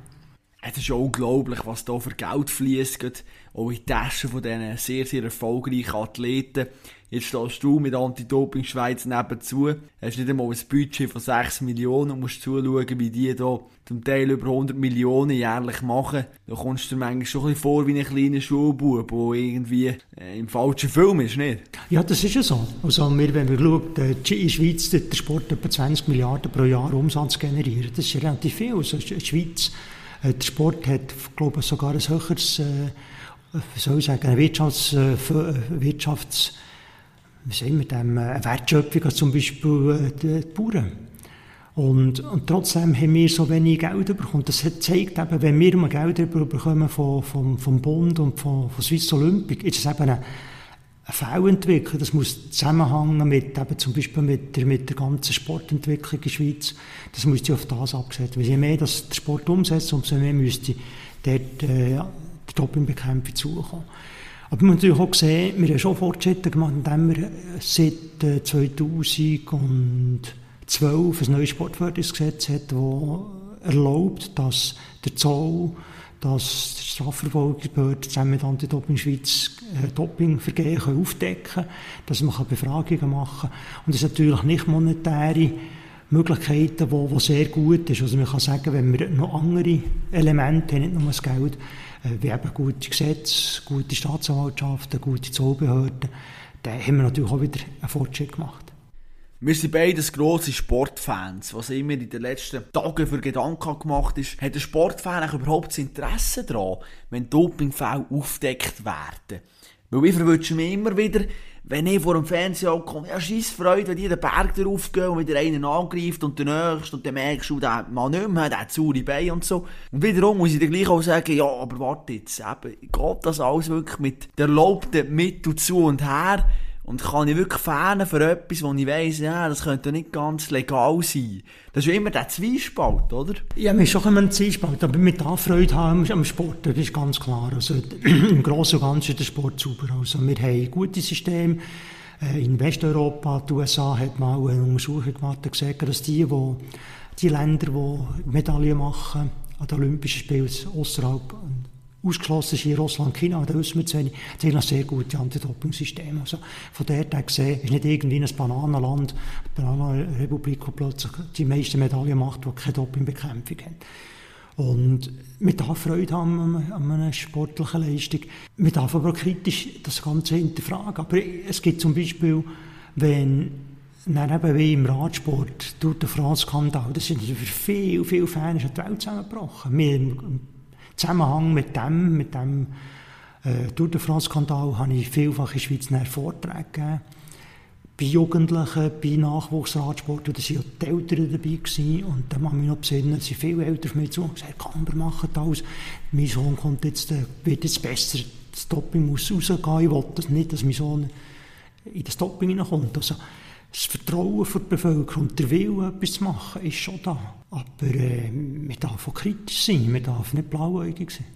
[SPEAKER 1] Es ist unglaublich, was da für Geld fließt, auch in Taschen von diesen sehr, sehr erfolgreichen Athleten. Jetzt stehst du mit Anti-Doping Schweiz nebenzu, hast nicht einmal ein Budget von 6 Millionen und musst zuschauen, wie die da zum Teil über 100 Millionen jährlich machen. Da kommst du dir manchmal schon ein bisschen vor wie ein kleiner Schulbub, der irgendwie äh, im falschen Film ist, nicht?
[SPEAKER 2] Ja, das ist ja so. Also wir, wenn wir schauen, in der Schweiz der Sport etwa 20 Milliarden pro Jahr Umsatz generiert. Das ist relativ viel. Also die Schweiz, äh, der Sport hat, glaube ich, sogar ein höheres, äh, wie soll ich sagen, ein Wirtschafts, äh, Wirtschafts wie sagen wir dem, äh, eine Wertschöpfung als zum Beispiel äh, die Bauern. Und, und trotzdem haben wir so wenig Geld bekommen. Das zeigt eben, wenn wir mal Geld bekommen vom, vom, vom Bund und von, von Swiss Olympic, ist es eben eine, eine Fehlentwicklung. Das muss zusammenhängen mit, eben zum Beispiel mit der, mit der ganzen Sportentwicklung in der Schweiz. Das müsste auf das abgesetzt werden. Je mehr das der Sport umsetzt, umso mehr müsste dort äh, die Dopingbekämpfung zukommen. Aber man muss natürlich auch sehen, wir haben schon Fortschritte gemacht, indem wir seit 2012 ein neues Sportförderungsgesetz hat, das erlaubt, dass der Zoll, dass die Strafverfolgungsbehörde zusammen mit Anti-Doping Schweiz äh, Dopingvergehen aufdecken können, dass man Befragungen machen kann. Und das ist natürlich nicht monetäre Möglichkeiten, die, sehr gut ist. Also man kann sagen, wenn wir noch andere Elemente haben, nicht nur das Geld, äh, wie eben gute Gesetze, gute Staatsanwaltschaften, gute Zollbehörden, dann haben wir natürlich auch wieder einen Fortschritt gemacht.
[SPEAKER 1] Wir sind beides grosse Sportfans. Was immer in den letzten Tagen für Gedanken gemacht ist, hat der Sportfan überhaupt das Interesse daran, wenn Dopingfälle aufdeckt werden? Weil ich verwünsche mir immer wieder, wenn ich vor dem Fernseher komme, ja, scheiß Freude, wenn die den Berg darauf gehen und wieder einen angreift und der nächste und dann merkst du, der mal nicht mehr, der saure Beine und so. Und wiederum muss ich dir gleich auch sagen, ja, aber warte jetzt, eben, geht das alles wirklich mit der erlaubten Mittel zu und her? Und kann ich wirklich fernen für etwas, wo ich weiss, ja, das könnte nicht ganz legal sein. Das ist immer der Zwiespalt, oder?
[SPEAKER 2] Ja, wir schon immer ein Zwiespalt, aber mit da Freude haben am Sport, das ist ganz klar. Also, [CLEARS THROAT] im Großen und Ganzen ist der Sport super. Also, wir haben gute Systeme. Äh, in Westeuropa, die USA, hat mal eine Untersuchung gemacht, und gesagt, dass die, wo, die Länder, die Medaillen machen, an den Olympischen Spielen außerhalb ausgeschlossen ist hier Russland, China, da wissen wir zu wenig, die haben sehr gute Anti-Doping-Systeme. Also von der her gesehen ist nicht irgendwie ein Bananenland, eine Bananenrepublik, die plötzlich die meisten Medaillen macht, die keine Dopingbekämpfung haben. Und wir dürfen Freude haben an, einer sportlichen Leistung. Wir dürfen aber kritisch das Ganze hinterfragen. Aber es gibt zum Beispiel, wenn dann eben wie im Radsport, durch den France-Skandal, das sind für viele, viele Fans die Welt zusammengebrochen. Wir Zusammenhang mit dem, mit dem äh, Tour de France-Skandal habe ich vielfach in Schweiz Vorträge gegeben. Bei Jugendlichen, bei Nachwuchsradsport, da waren ja die Eltern dabei gewesen, und da ich mich noch besinnen, es sind viele Eltern von mir zu und gesagt, Kamber, machen das. Mein Sohn kommt jetzt, äh, wird jetzt besser, das Topping muss rausgehen, ich will das nicht, dass mein Sohn in das Topping hineinkommt. Also, das Vertrauen die Bevölkerung und der Wille, etwas zu machen, ist schon da. Aber äh, man darf auch kritisch sein, man darf nicht blauäugig sein.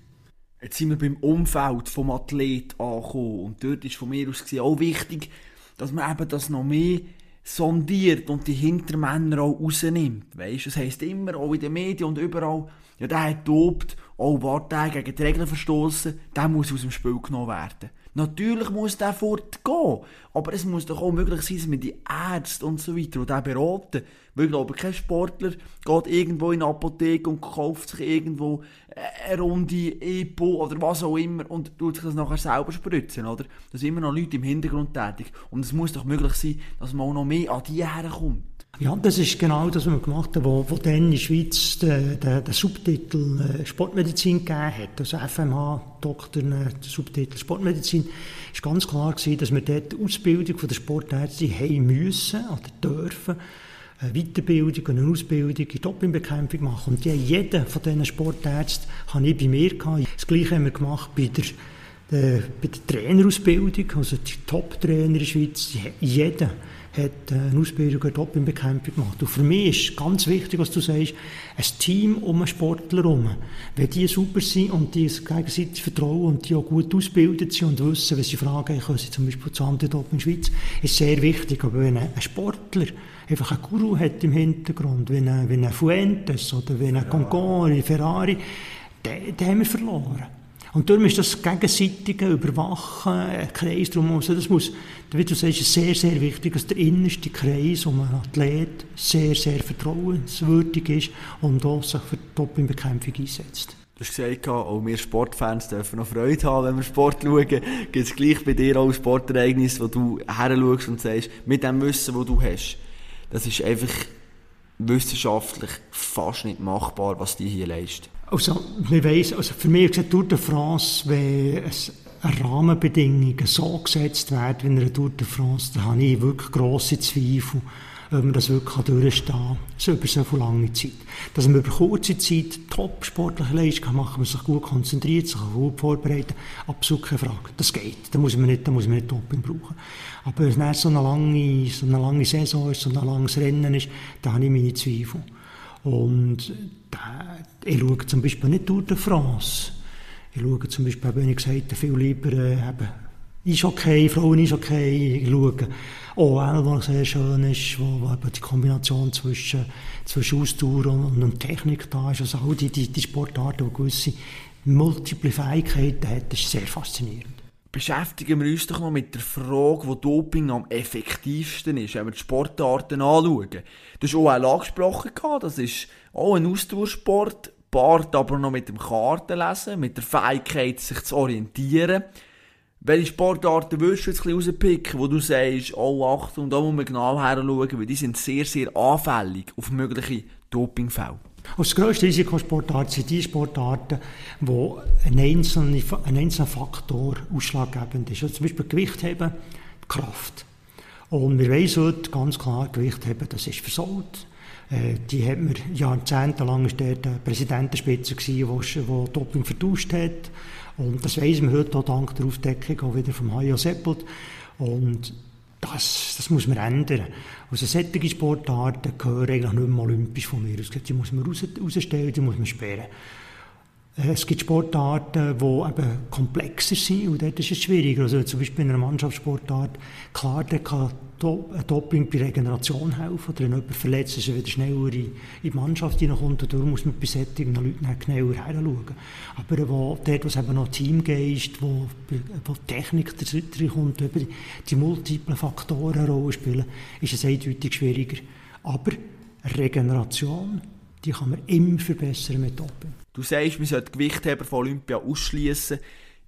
[SPEAKER 1] Jetzt sind wir beim Umfeld des Athleten angekommen. Und dort ist von mir aus auch wichtig, dass man eben das noch mehr sondiert und die Hintermänner auch rausnimmt. Weißt, das heisst immer, auch in den Medien und überall, ja, der hat oh, warte, der gegen die Regeln verstoßen, der muss aus dem Spiel genommen werden. Natürlich muss der fortgehen. Aber es muss doch auch möglich sein, dass wir die Ärzte und so weiter, die den beraten. Weil ich glaube, kein Sportler geht irgendwo in eine Apotheke und kauft sich irgendwo eine Runde Epo oder was auch immer und tut sich das nachher selber spritzen, oder? Da sind immer noch Leute im Hintergrund tätig. Und es muss doch möglich sein, dass man auch noch mehr an die herkommt.
[SPEAKER 2] Ja, das ist genau das, was wir gemacht haben, wo, wo dann in der Schweiz den, den, den Subtitel äh, Sportmedizin gegeben hat. Also FMH, Doktor, äh, der Subtitel Sportmedizin. ist ganz klar gewesen, dass wir dort die Ausbildung der Sportärzte haben müssen oder dürfen, eine Weiterbildung und eine Ausbildung in Dopingbekämpfung machen. Und die, jeder von diesen Sportärzten habe ich bei mir gehabt. Das Gleiche haben wir gemacht bei der, der, bei der Trainerausbildung, also die Top-Trainer in der Schweiz, jeder hat äh, eine Ausbildung in Dopingbekämpfung gemacht. Und für mich ist ganz wichtig, was du sagst, ein Team um einen Sportler herum. Wenn die super sind und die sich gegenseitig vertrauen und die auch gut ausgebildet sind und wissen, wenn sie fragen, können sie zum Beispiel zu Antidoping Schweiz, ist sehr wichtig. Aber wenn ein Sportler einfach einen Guru hat im Hintergrund, wie ein, wie ein Fuentes oder wie ein Concord, ein Ferrari, den, den haben wir verloren. Und darum ist das gegenseitige Überwachen, ein Kreis drumherum, das muss, wie du sagst, sehr, sehr wichtig, dass der innerste Kreis um einen Athlet sehr, sehr vertrauenswürdig ist und auch sich für die Dopingbekämpfung einsetzt.
[SPEAKER 1] Du hast gesagt, auch wir Sportfans dürfen noch Freude haben, wenn wir Sport schauen. Gibt es gleich bei dir auch Sportereignisse, wo du her und sagst, mit dem Wissen, das du hast, das ist einfach wissenschaftlich fast nicht machbar, was die hier leistet.
[SPEAKER 2] Also, wir weiss, also für mich ist Tour de France, wenn eine Rahmenbedingung so gesetzt wird wie in einer Tour de France, da habe ich wirklich grosse Zweifel, ob man das wirklich durchstehen kann, so über so eine lange Zeit. Dass man über kurze Zeit top sportliche Leistung kann machen, man sich gut konzentriert, sich gut vorbereiten, absolut keine Frage. Das geht. Da muss man nicht, da muss man nicht Doping brauchen. Aber wenn es so eine lange, so eine lange Saison ist, so ein langes Rennen ist, da habe ich meine Zweifel. Und ich schaue zum Beispiel nicht durch die France. Ich schaue zum Beispiel, wenn ich gesagt habe, viel lieber äh, ist okay, Frauen ist okay, ich schaue OL, was sehr schön ist, wo, wo eben die Kombination zwischen, zwischen Ausdauer und, und Technik da ist, also all die, die, die Sportarten, die gewisse multiple Fähigkeiten das ist sehr faszinierend
[SPEAKER 1] beschäftigen wir uns doch noch mit der Frage, wo Doping am effektivsten ist, wenn wir die Sportarten anschauen. Du hast auch angesprochen, das ist auch ein Ausdauersport, paart aber noch mit dem Kartenlesen, mit der Fähigkeit, sich zu orientieren. Welche Sportarten würdest du jetzt ein rauspicken, wo du sagst, oh Achtung, da muss man genau her schauen, weil die sind sehr, sehr anfällig auf mögliche Dopingfälle?
[SPEAKER 2] Das grösste Risikosportart sind die Sportarten, wo ein einzelner, ein einzelner Faktor ausschlaggebend ist. Also zum Beispiel Gewichtheben, Kraft. Und wir wissen heute ganz klar, Gewicht haben, das ist versaut. Äh, die hat man jahrzehntelang ist der Präsidentenspitze gewesen, der Doping vertauscht hat. Und das weiss man heute auch dank der Aufdeckung auch wieder vom Hajo Seppelt. Und das, das muss man ändern. Also solche Sportarten gehören eigentlich nicht mehr olympisch von mir aus. Die muss man raus, rausstellen, die muss man sperren. Äh, es gibt Sportarten, die eben komplexer sind und dort ist es schwieriger. Also zum Beispiel in einer Mannschaftssportart, klar, der kann ein Doping bei Regeneration helfen oder wenn jemand verletzt ist, er wieder schneller in die Mannschaft hineinkommt und darum muss man bei solchen Leuten genauer hinschauen. Aber wo, dort, wo es eben noch Teamgeist, wo, wo Technik kommt, die, die multiplen Faktoren eine Rolle spielen, ist es eindeutig schwieriger. Aber Regeneration, die kann man immer verbessern mit Doping.
[SPEAKER 1] Du sagst, wir sollten Gewichtheber von Olympia ausschließen.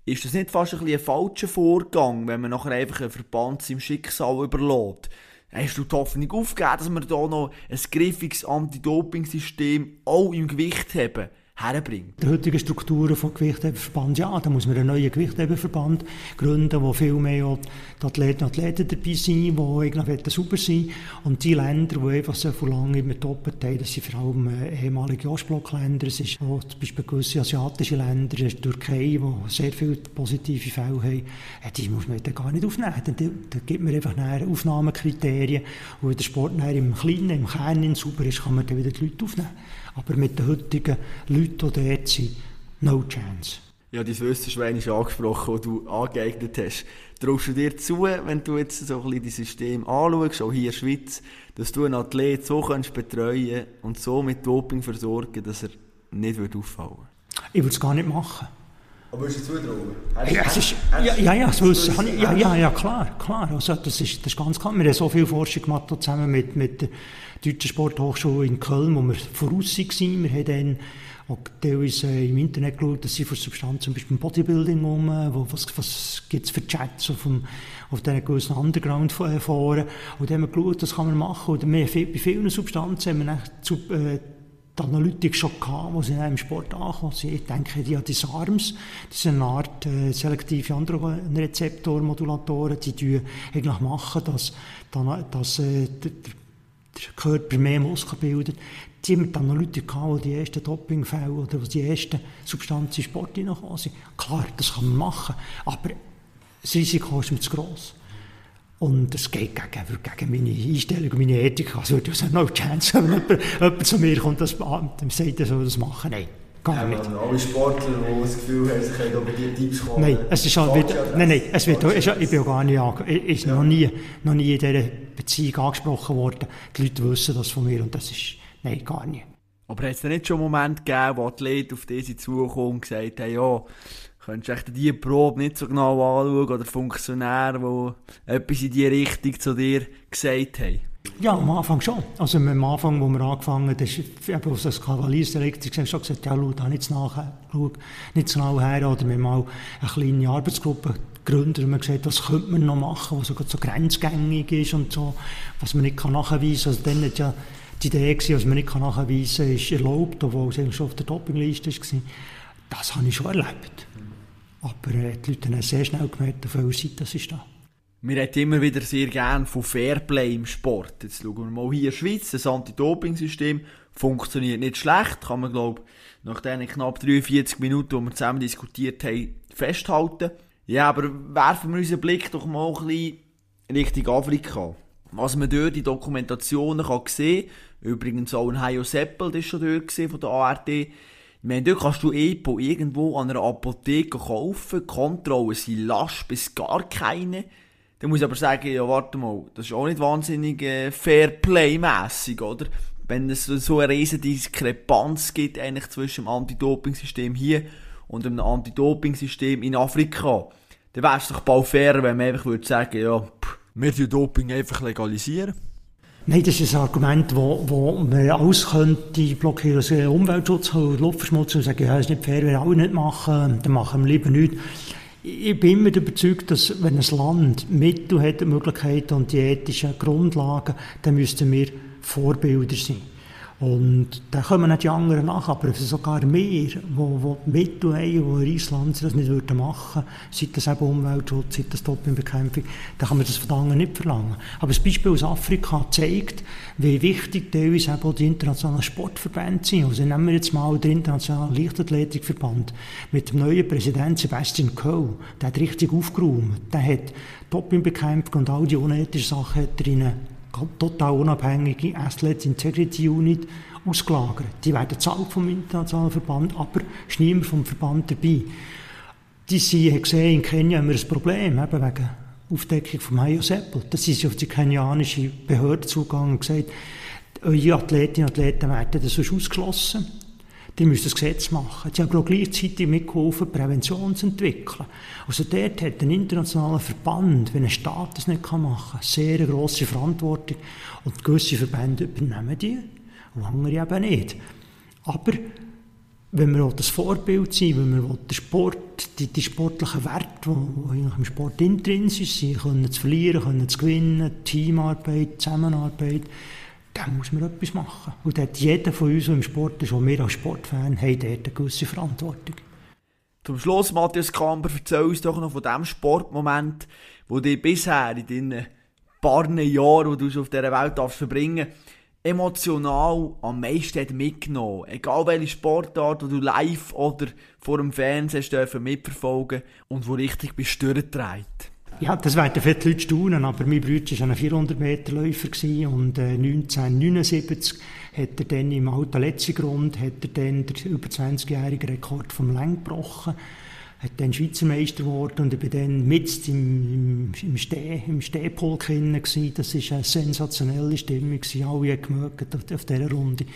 [SPEAKER 1] Ist das nicht fast ein, ein falscher Vorgang, wenn man nachher einfach einen Verband seinem Schicksal überlässt? Hast du die Hoffnung aufgegeben, dass wir hier noch ein griffiges Anti-Doping-System auch im Gewicht haben? Herbringt.
[SPEAKER 2] Die heutigen Strukturen des Gewichtheberverband, ja, da muss man einen neuen Gewichtheberverband gründen, wo viel mehr die Athleten und Athleten dabei sind, die eigentlich super sein Und die Länder, die einfach so lange immer doppelt haben, das sind vor allem äh, ehemalige Ostblockländer, es ist auch zum Beispiel gewisse asiatische Länder, die Türkei, die sehr viele positive Fälle haben, äh, die muss man dann gar nicht aufnehmen. Da, da gibt man einfach Aufnahmekriterien wenn der Sport im Kleinen, im Kern sauber ist, kann man dann wieder die Leute aufnehmen. Aber mit den heutigen Leuten, die dort sind, no chance.
[SPEAKER 1] Ja, dein Wissenschwein ist angesprochen, das du angeeignet hast. Traust du dir zu, wenn du jetzt so ein bisschen das System anschaust, auch hier in der Schweiz, dass du einen Athlet so kannst betreuen und so mit Doping versorgen, dass er nicht auffallen würde?
[SPEAKER 2] Ich würde es gar nicht machen.
[SPEAKER 1] Aber du zutrauen?
[SPEAKER 2] Ja, es ist, ja, ja, ja, das ist, ja, ja, ja, klar, klar. Also, das, ist, das ist ganz klar. Wir haben so viel Forschung gemacht zusammen mit, mit der Deutschen Sporthochschule in Köln, wo wir voraus waren. Wir haben dann auch teilweise äh, im Internet geschaut, dass sie für Substanzen, zum Beispiel Bodybuilding um, wo, was, was gibt es für Chats auf, dem, auf diesen gewissen Underground-Foren. Und dann haben wir geschaut, das kann man machen. Und wir, bei vielen Substanzen haben wir zu, äh, die Analytik schon gehabt, wo sie im Sport ankommen. Ich denke, die, die SARMs, das sind eine Art äh, selektive Androgenrezeptormodulatoren, die machen, dass, dass äh, der, der Körper mehr Muskeln bildet. Die haben die Analytik gehabt, die ersten Dopingfälle oder die ersten Substanzen in Sport reingekommen sind. Klar, das kann man machen, aber das Risiko ist mir zu gross. Und es geht gegen, gegen meine Einstellung meine Ethik. Also würde ich sagen, no chance, [LAUGHS] wenn jemand, jemand zu mir kommt und sagt, er soll das machen. Nein.
[SPEAKER 1] Gar nicht. Ja, alle Sportler, die das Gefühl haben, sie können bei dir Tipps kommen.
[SPEAKER 2] Nein, es ist halt wieder, nein, nein, es wird, es, ich bin gar nicht, ist ja. noch, nie, noch nie in dieser Beziehung angesprochen worden. Die Leute wissen das von mir und das ist, nein, gar nicht.
[SPEAKER 1] Aber hat es nicht schon einen Moment gegeben, wo Athleten auf diese zukommen und gesagt haben, ja, Könntest du diese Probe nicht so genau anschauen oder Funktionäre, die etwas in diese Richtung zu dir gesagt haben?
[SPEAKER 2] Ja, am Anfang schon. Also am Anfang, wo wir angefangen haben, ist eben aus das Kavaliersdirektor schon gesagt, ja, schau da nicht nach, schau nicht so genau her. Oder wir haben mal eine kleine Arbeitsgruppe gegründet und wir gesagt, was könnte man noch machen, was sogar so grenzgängig ist und so, was man nicht nachweisen kann. Also dann hat ja die Idee gewesen, was man nicht nachweisen kann, ist erlaubt, obwohl es schon auf der Dopingliste war. Das habe ich schon erlebt. Aber äh, die Leute haben sehr schnell gemerkt, auf welcher Seite das ist da.
[SPEAKER 1] Wir reden immer wieder sehr gerne von Fairplay im Sport. Jetzt schauen wir mal hier in der Schweiz. Das Anti-Doping-System funktioniert nicht schlecht. Kann man, glaube nach den knapp 43 Minuten, die wir zusammen diskutiert haben, festhalten. Ja, aber werfen wir unseren Blick doch mal ein bisschen Richtung Afrika. Was man dort in Dokumentationen kann sehen kann, übrigens auch ein Hayo Seppel, das war schon dort von der ARD, ich meine, dort kannst du EPO irgendwo an einer Apotheke kaufen, Kontrollen sind lasch bis gar keine. Dann muss ich aber sagen, ja, warte mal, das ist auch nicht wahnsinnig äh, Fairplay-mässig, oder? Wenn es so eine riesige Diskrepanz gibt eigentlich zwischen dem Anti-Doping-System hier und dem Anti-Doping-System in Afrika, dann wäre es doch bald fair, wenn man einfach würde sagen, ja, pff, wir dürfen Doping einfach legalisieren.
[SPEAKER 2] Nein, das ist ein Argument, wo, wo man alles könnte blockieren, also Umweltschutz und Luftverschmutzung, und sagen, ja, das ist nicht fair, wir alle nicht machen, dann machen wir lieber nichts. Ich bin immer überzeugt, dass wenn ein Land Mittel hat, Möglichkeiten und die ethischen Grundlagen, dann müssten wir Vorbilder sein. Und da kommen nicht die anderen nach, aber sogar wir, wo, wo Mittel haben, die in Island das nicht machen würden, sei das eben Umweltschutz, sei das Dopingbekämpfung, dann kann man das von anderen nicht verlangen. Aber das Beispiel aus Afrika zeigt, wie wichtig teilweise eben die internationalen Sportverbände sind. Also nehmen wir jetzt mal den Internationalen Leichtathletikverband mit dem neuen Präsidenten Sebastian Coe. Der hat richtig aufgeräumt. Der hat Dopingbekämpfung und all die unethischen Sachen in total unabhängige Athletes Integrity Unit ausgelagert. Die werden bezahlt vom internationalen Verband, aber ist niemand vom Verband dabei. Die sie haben gesehen, in Kenia haben wir ein Problem, eben wegen Aufdeckung vom Hayo Seppel. Sind sie auf die kenianische Behörde zugegangen und gesagt, eure Athletinnen und Athleten werden das sonst ausgeschlossen die müssen das Gesetz machen. Sie haben auch gleichzeitig mitgeholfen, Prävention zu entwickeln. Also dort hat ein internationaler Verband, wenn ein Staat das nicht machen kann, sehr grosse Verantwortung. Und gewisse Verbände übernehmen die, und andere eben nicht. Aber wenn wir das Vorbild sind, wenn wir den Sport, die, die sportlichen Werte, die, die im Sport intrinsisch sind, können zu verlieren, können zu gewinnen, Teamarbeit, Zusammenarbeit, dann muss man etwas machen. Und hat jeder von uns, im Sport ist, und wir als Sportfan, haben dort eine gewisse Verantwortung.
[SPEAKER 1] Zum Schluss, Matthias Kamper, erzähl uns doch noch von dem Sportmoment, wo dich bisher in deinen paar Jahren, die du auf dieser Welt darfst verbringen emotional am meisten hat mitgenommen. Egal welche Sportart, die du live oder vor dem Fernsehen mitverfolgen und wo richtig bist trägt.
[SPEAKER 2] Ja, das werden viele Leute staunen, aber mein Bruder war ein 400-Meter-Läufer und äh, 1979 hat er dann im alten Letzigrund hat er dann den über 20-jährigen Rekord vom Länge gebrochen, hat dann Schweizer Meister geworden und ich war dann mit im, im, im, Steh, im Stehpulk gewesen. Das war eine sensationelle Stimmung, alle haben auf, auf dieser Runde.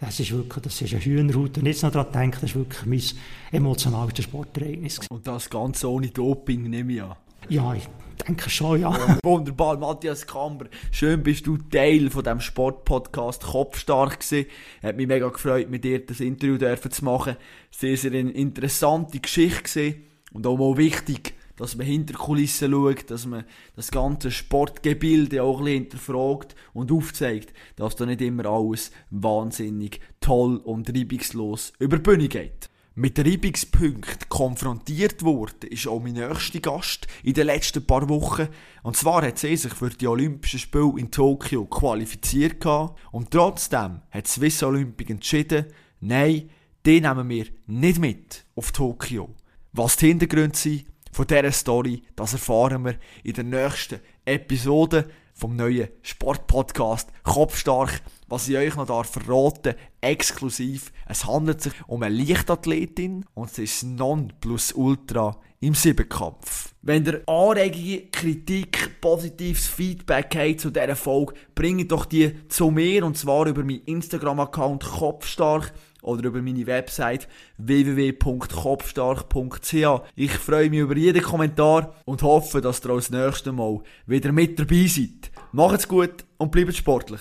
[SPEAKER 2] Das ist wirklich, das ist eine Hühnerhaut. Und jetzt noch daran denke, das ist wirklich mein emotionalstes Sportereignis.
[SPEAKER 1] Und das Ganze ohne Doping, nehme ich an.
[SPEAKER 2] Ja, ich denke schon, ja. [LAUGHS]
[SPEAKER 1] Wunderbar, Matthias Kamber. Schön bist du Teil von dem Sportpodcast Kopfstark gewesen. Hat mich mega gefreut, mit dir das Interview dürfen zu machen. Sehr, sehr eine interessante Geschichte gewesen. Und auch mal wichtig, dass man hinter Kulissen schaut, dass man das ganze Sportgebilde auch ein bisschen hinterfragt und aufzeigt, dass da nicht immer alles wahnsinnig toll und reibungslos über die Bühne geht. Mit Reibungspunkten konfrontiert wurde, ist auch mein nächster Gast in den letzten paar Wochen. Und zwar hat sie sich für die Olympischen Spiele in Tokio qualifiziert und trotzdem hat Swiss Olympic entschieden, nein, die nehmen wir nicht mit auf Tokio. Was die Hintergründe sind von dieser Story, das erfahren wir in der nächsten Episode vom neuen Sportpodcast Kopfstark. Was ich euch noch darf verraten, exklusiv, es handelt sich um eine Leichtathletin und sie ist Non plus Ultra im Siebenkampf. Wenn ihr Anregungen, Kritik, positives Feedback habt zu dieser Folge, bringt doch die zu mir und zwar über meinen Instagram-Account Kopfstark oder über meine Website www.kopfstark.ch. Ich freue mich über jeden Kommentar und hoffe, dass ihr auch das nächste Mal wieder mit dabei seid. Macht's gut und bleibt sportlich.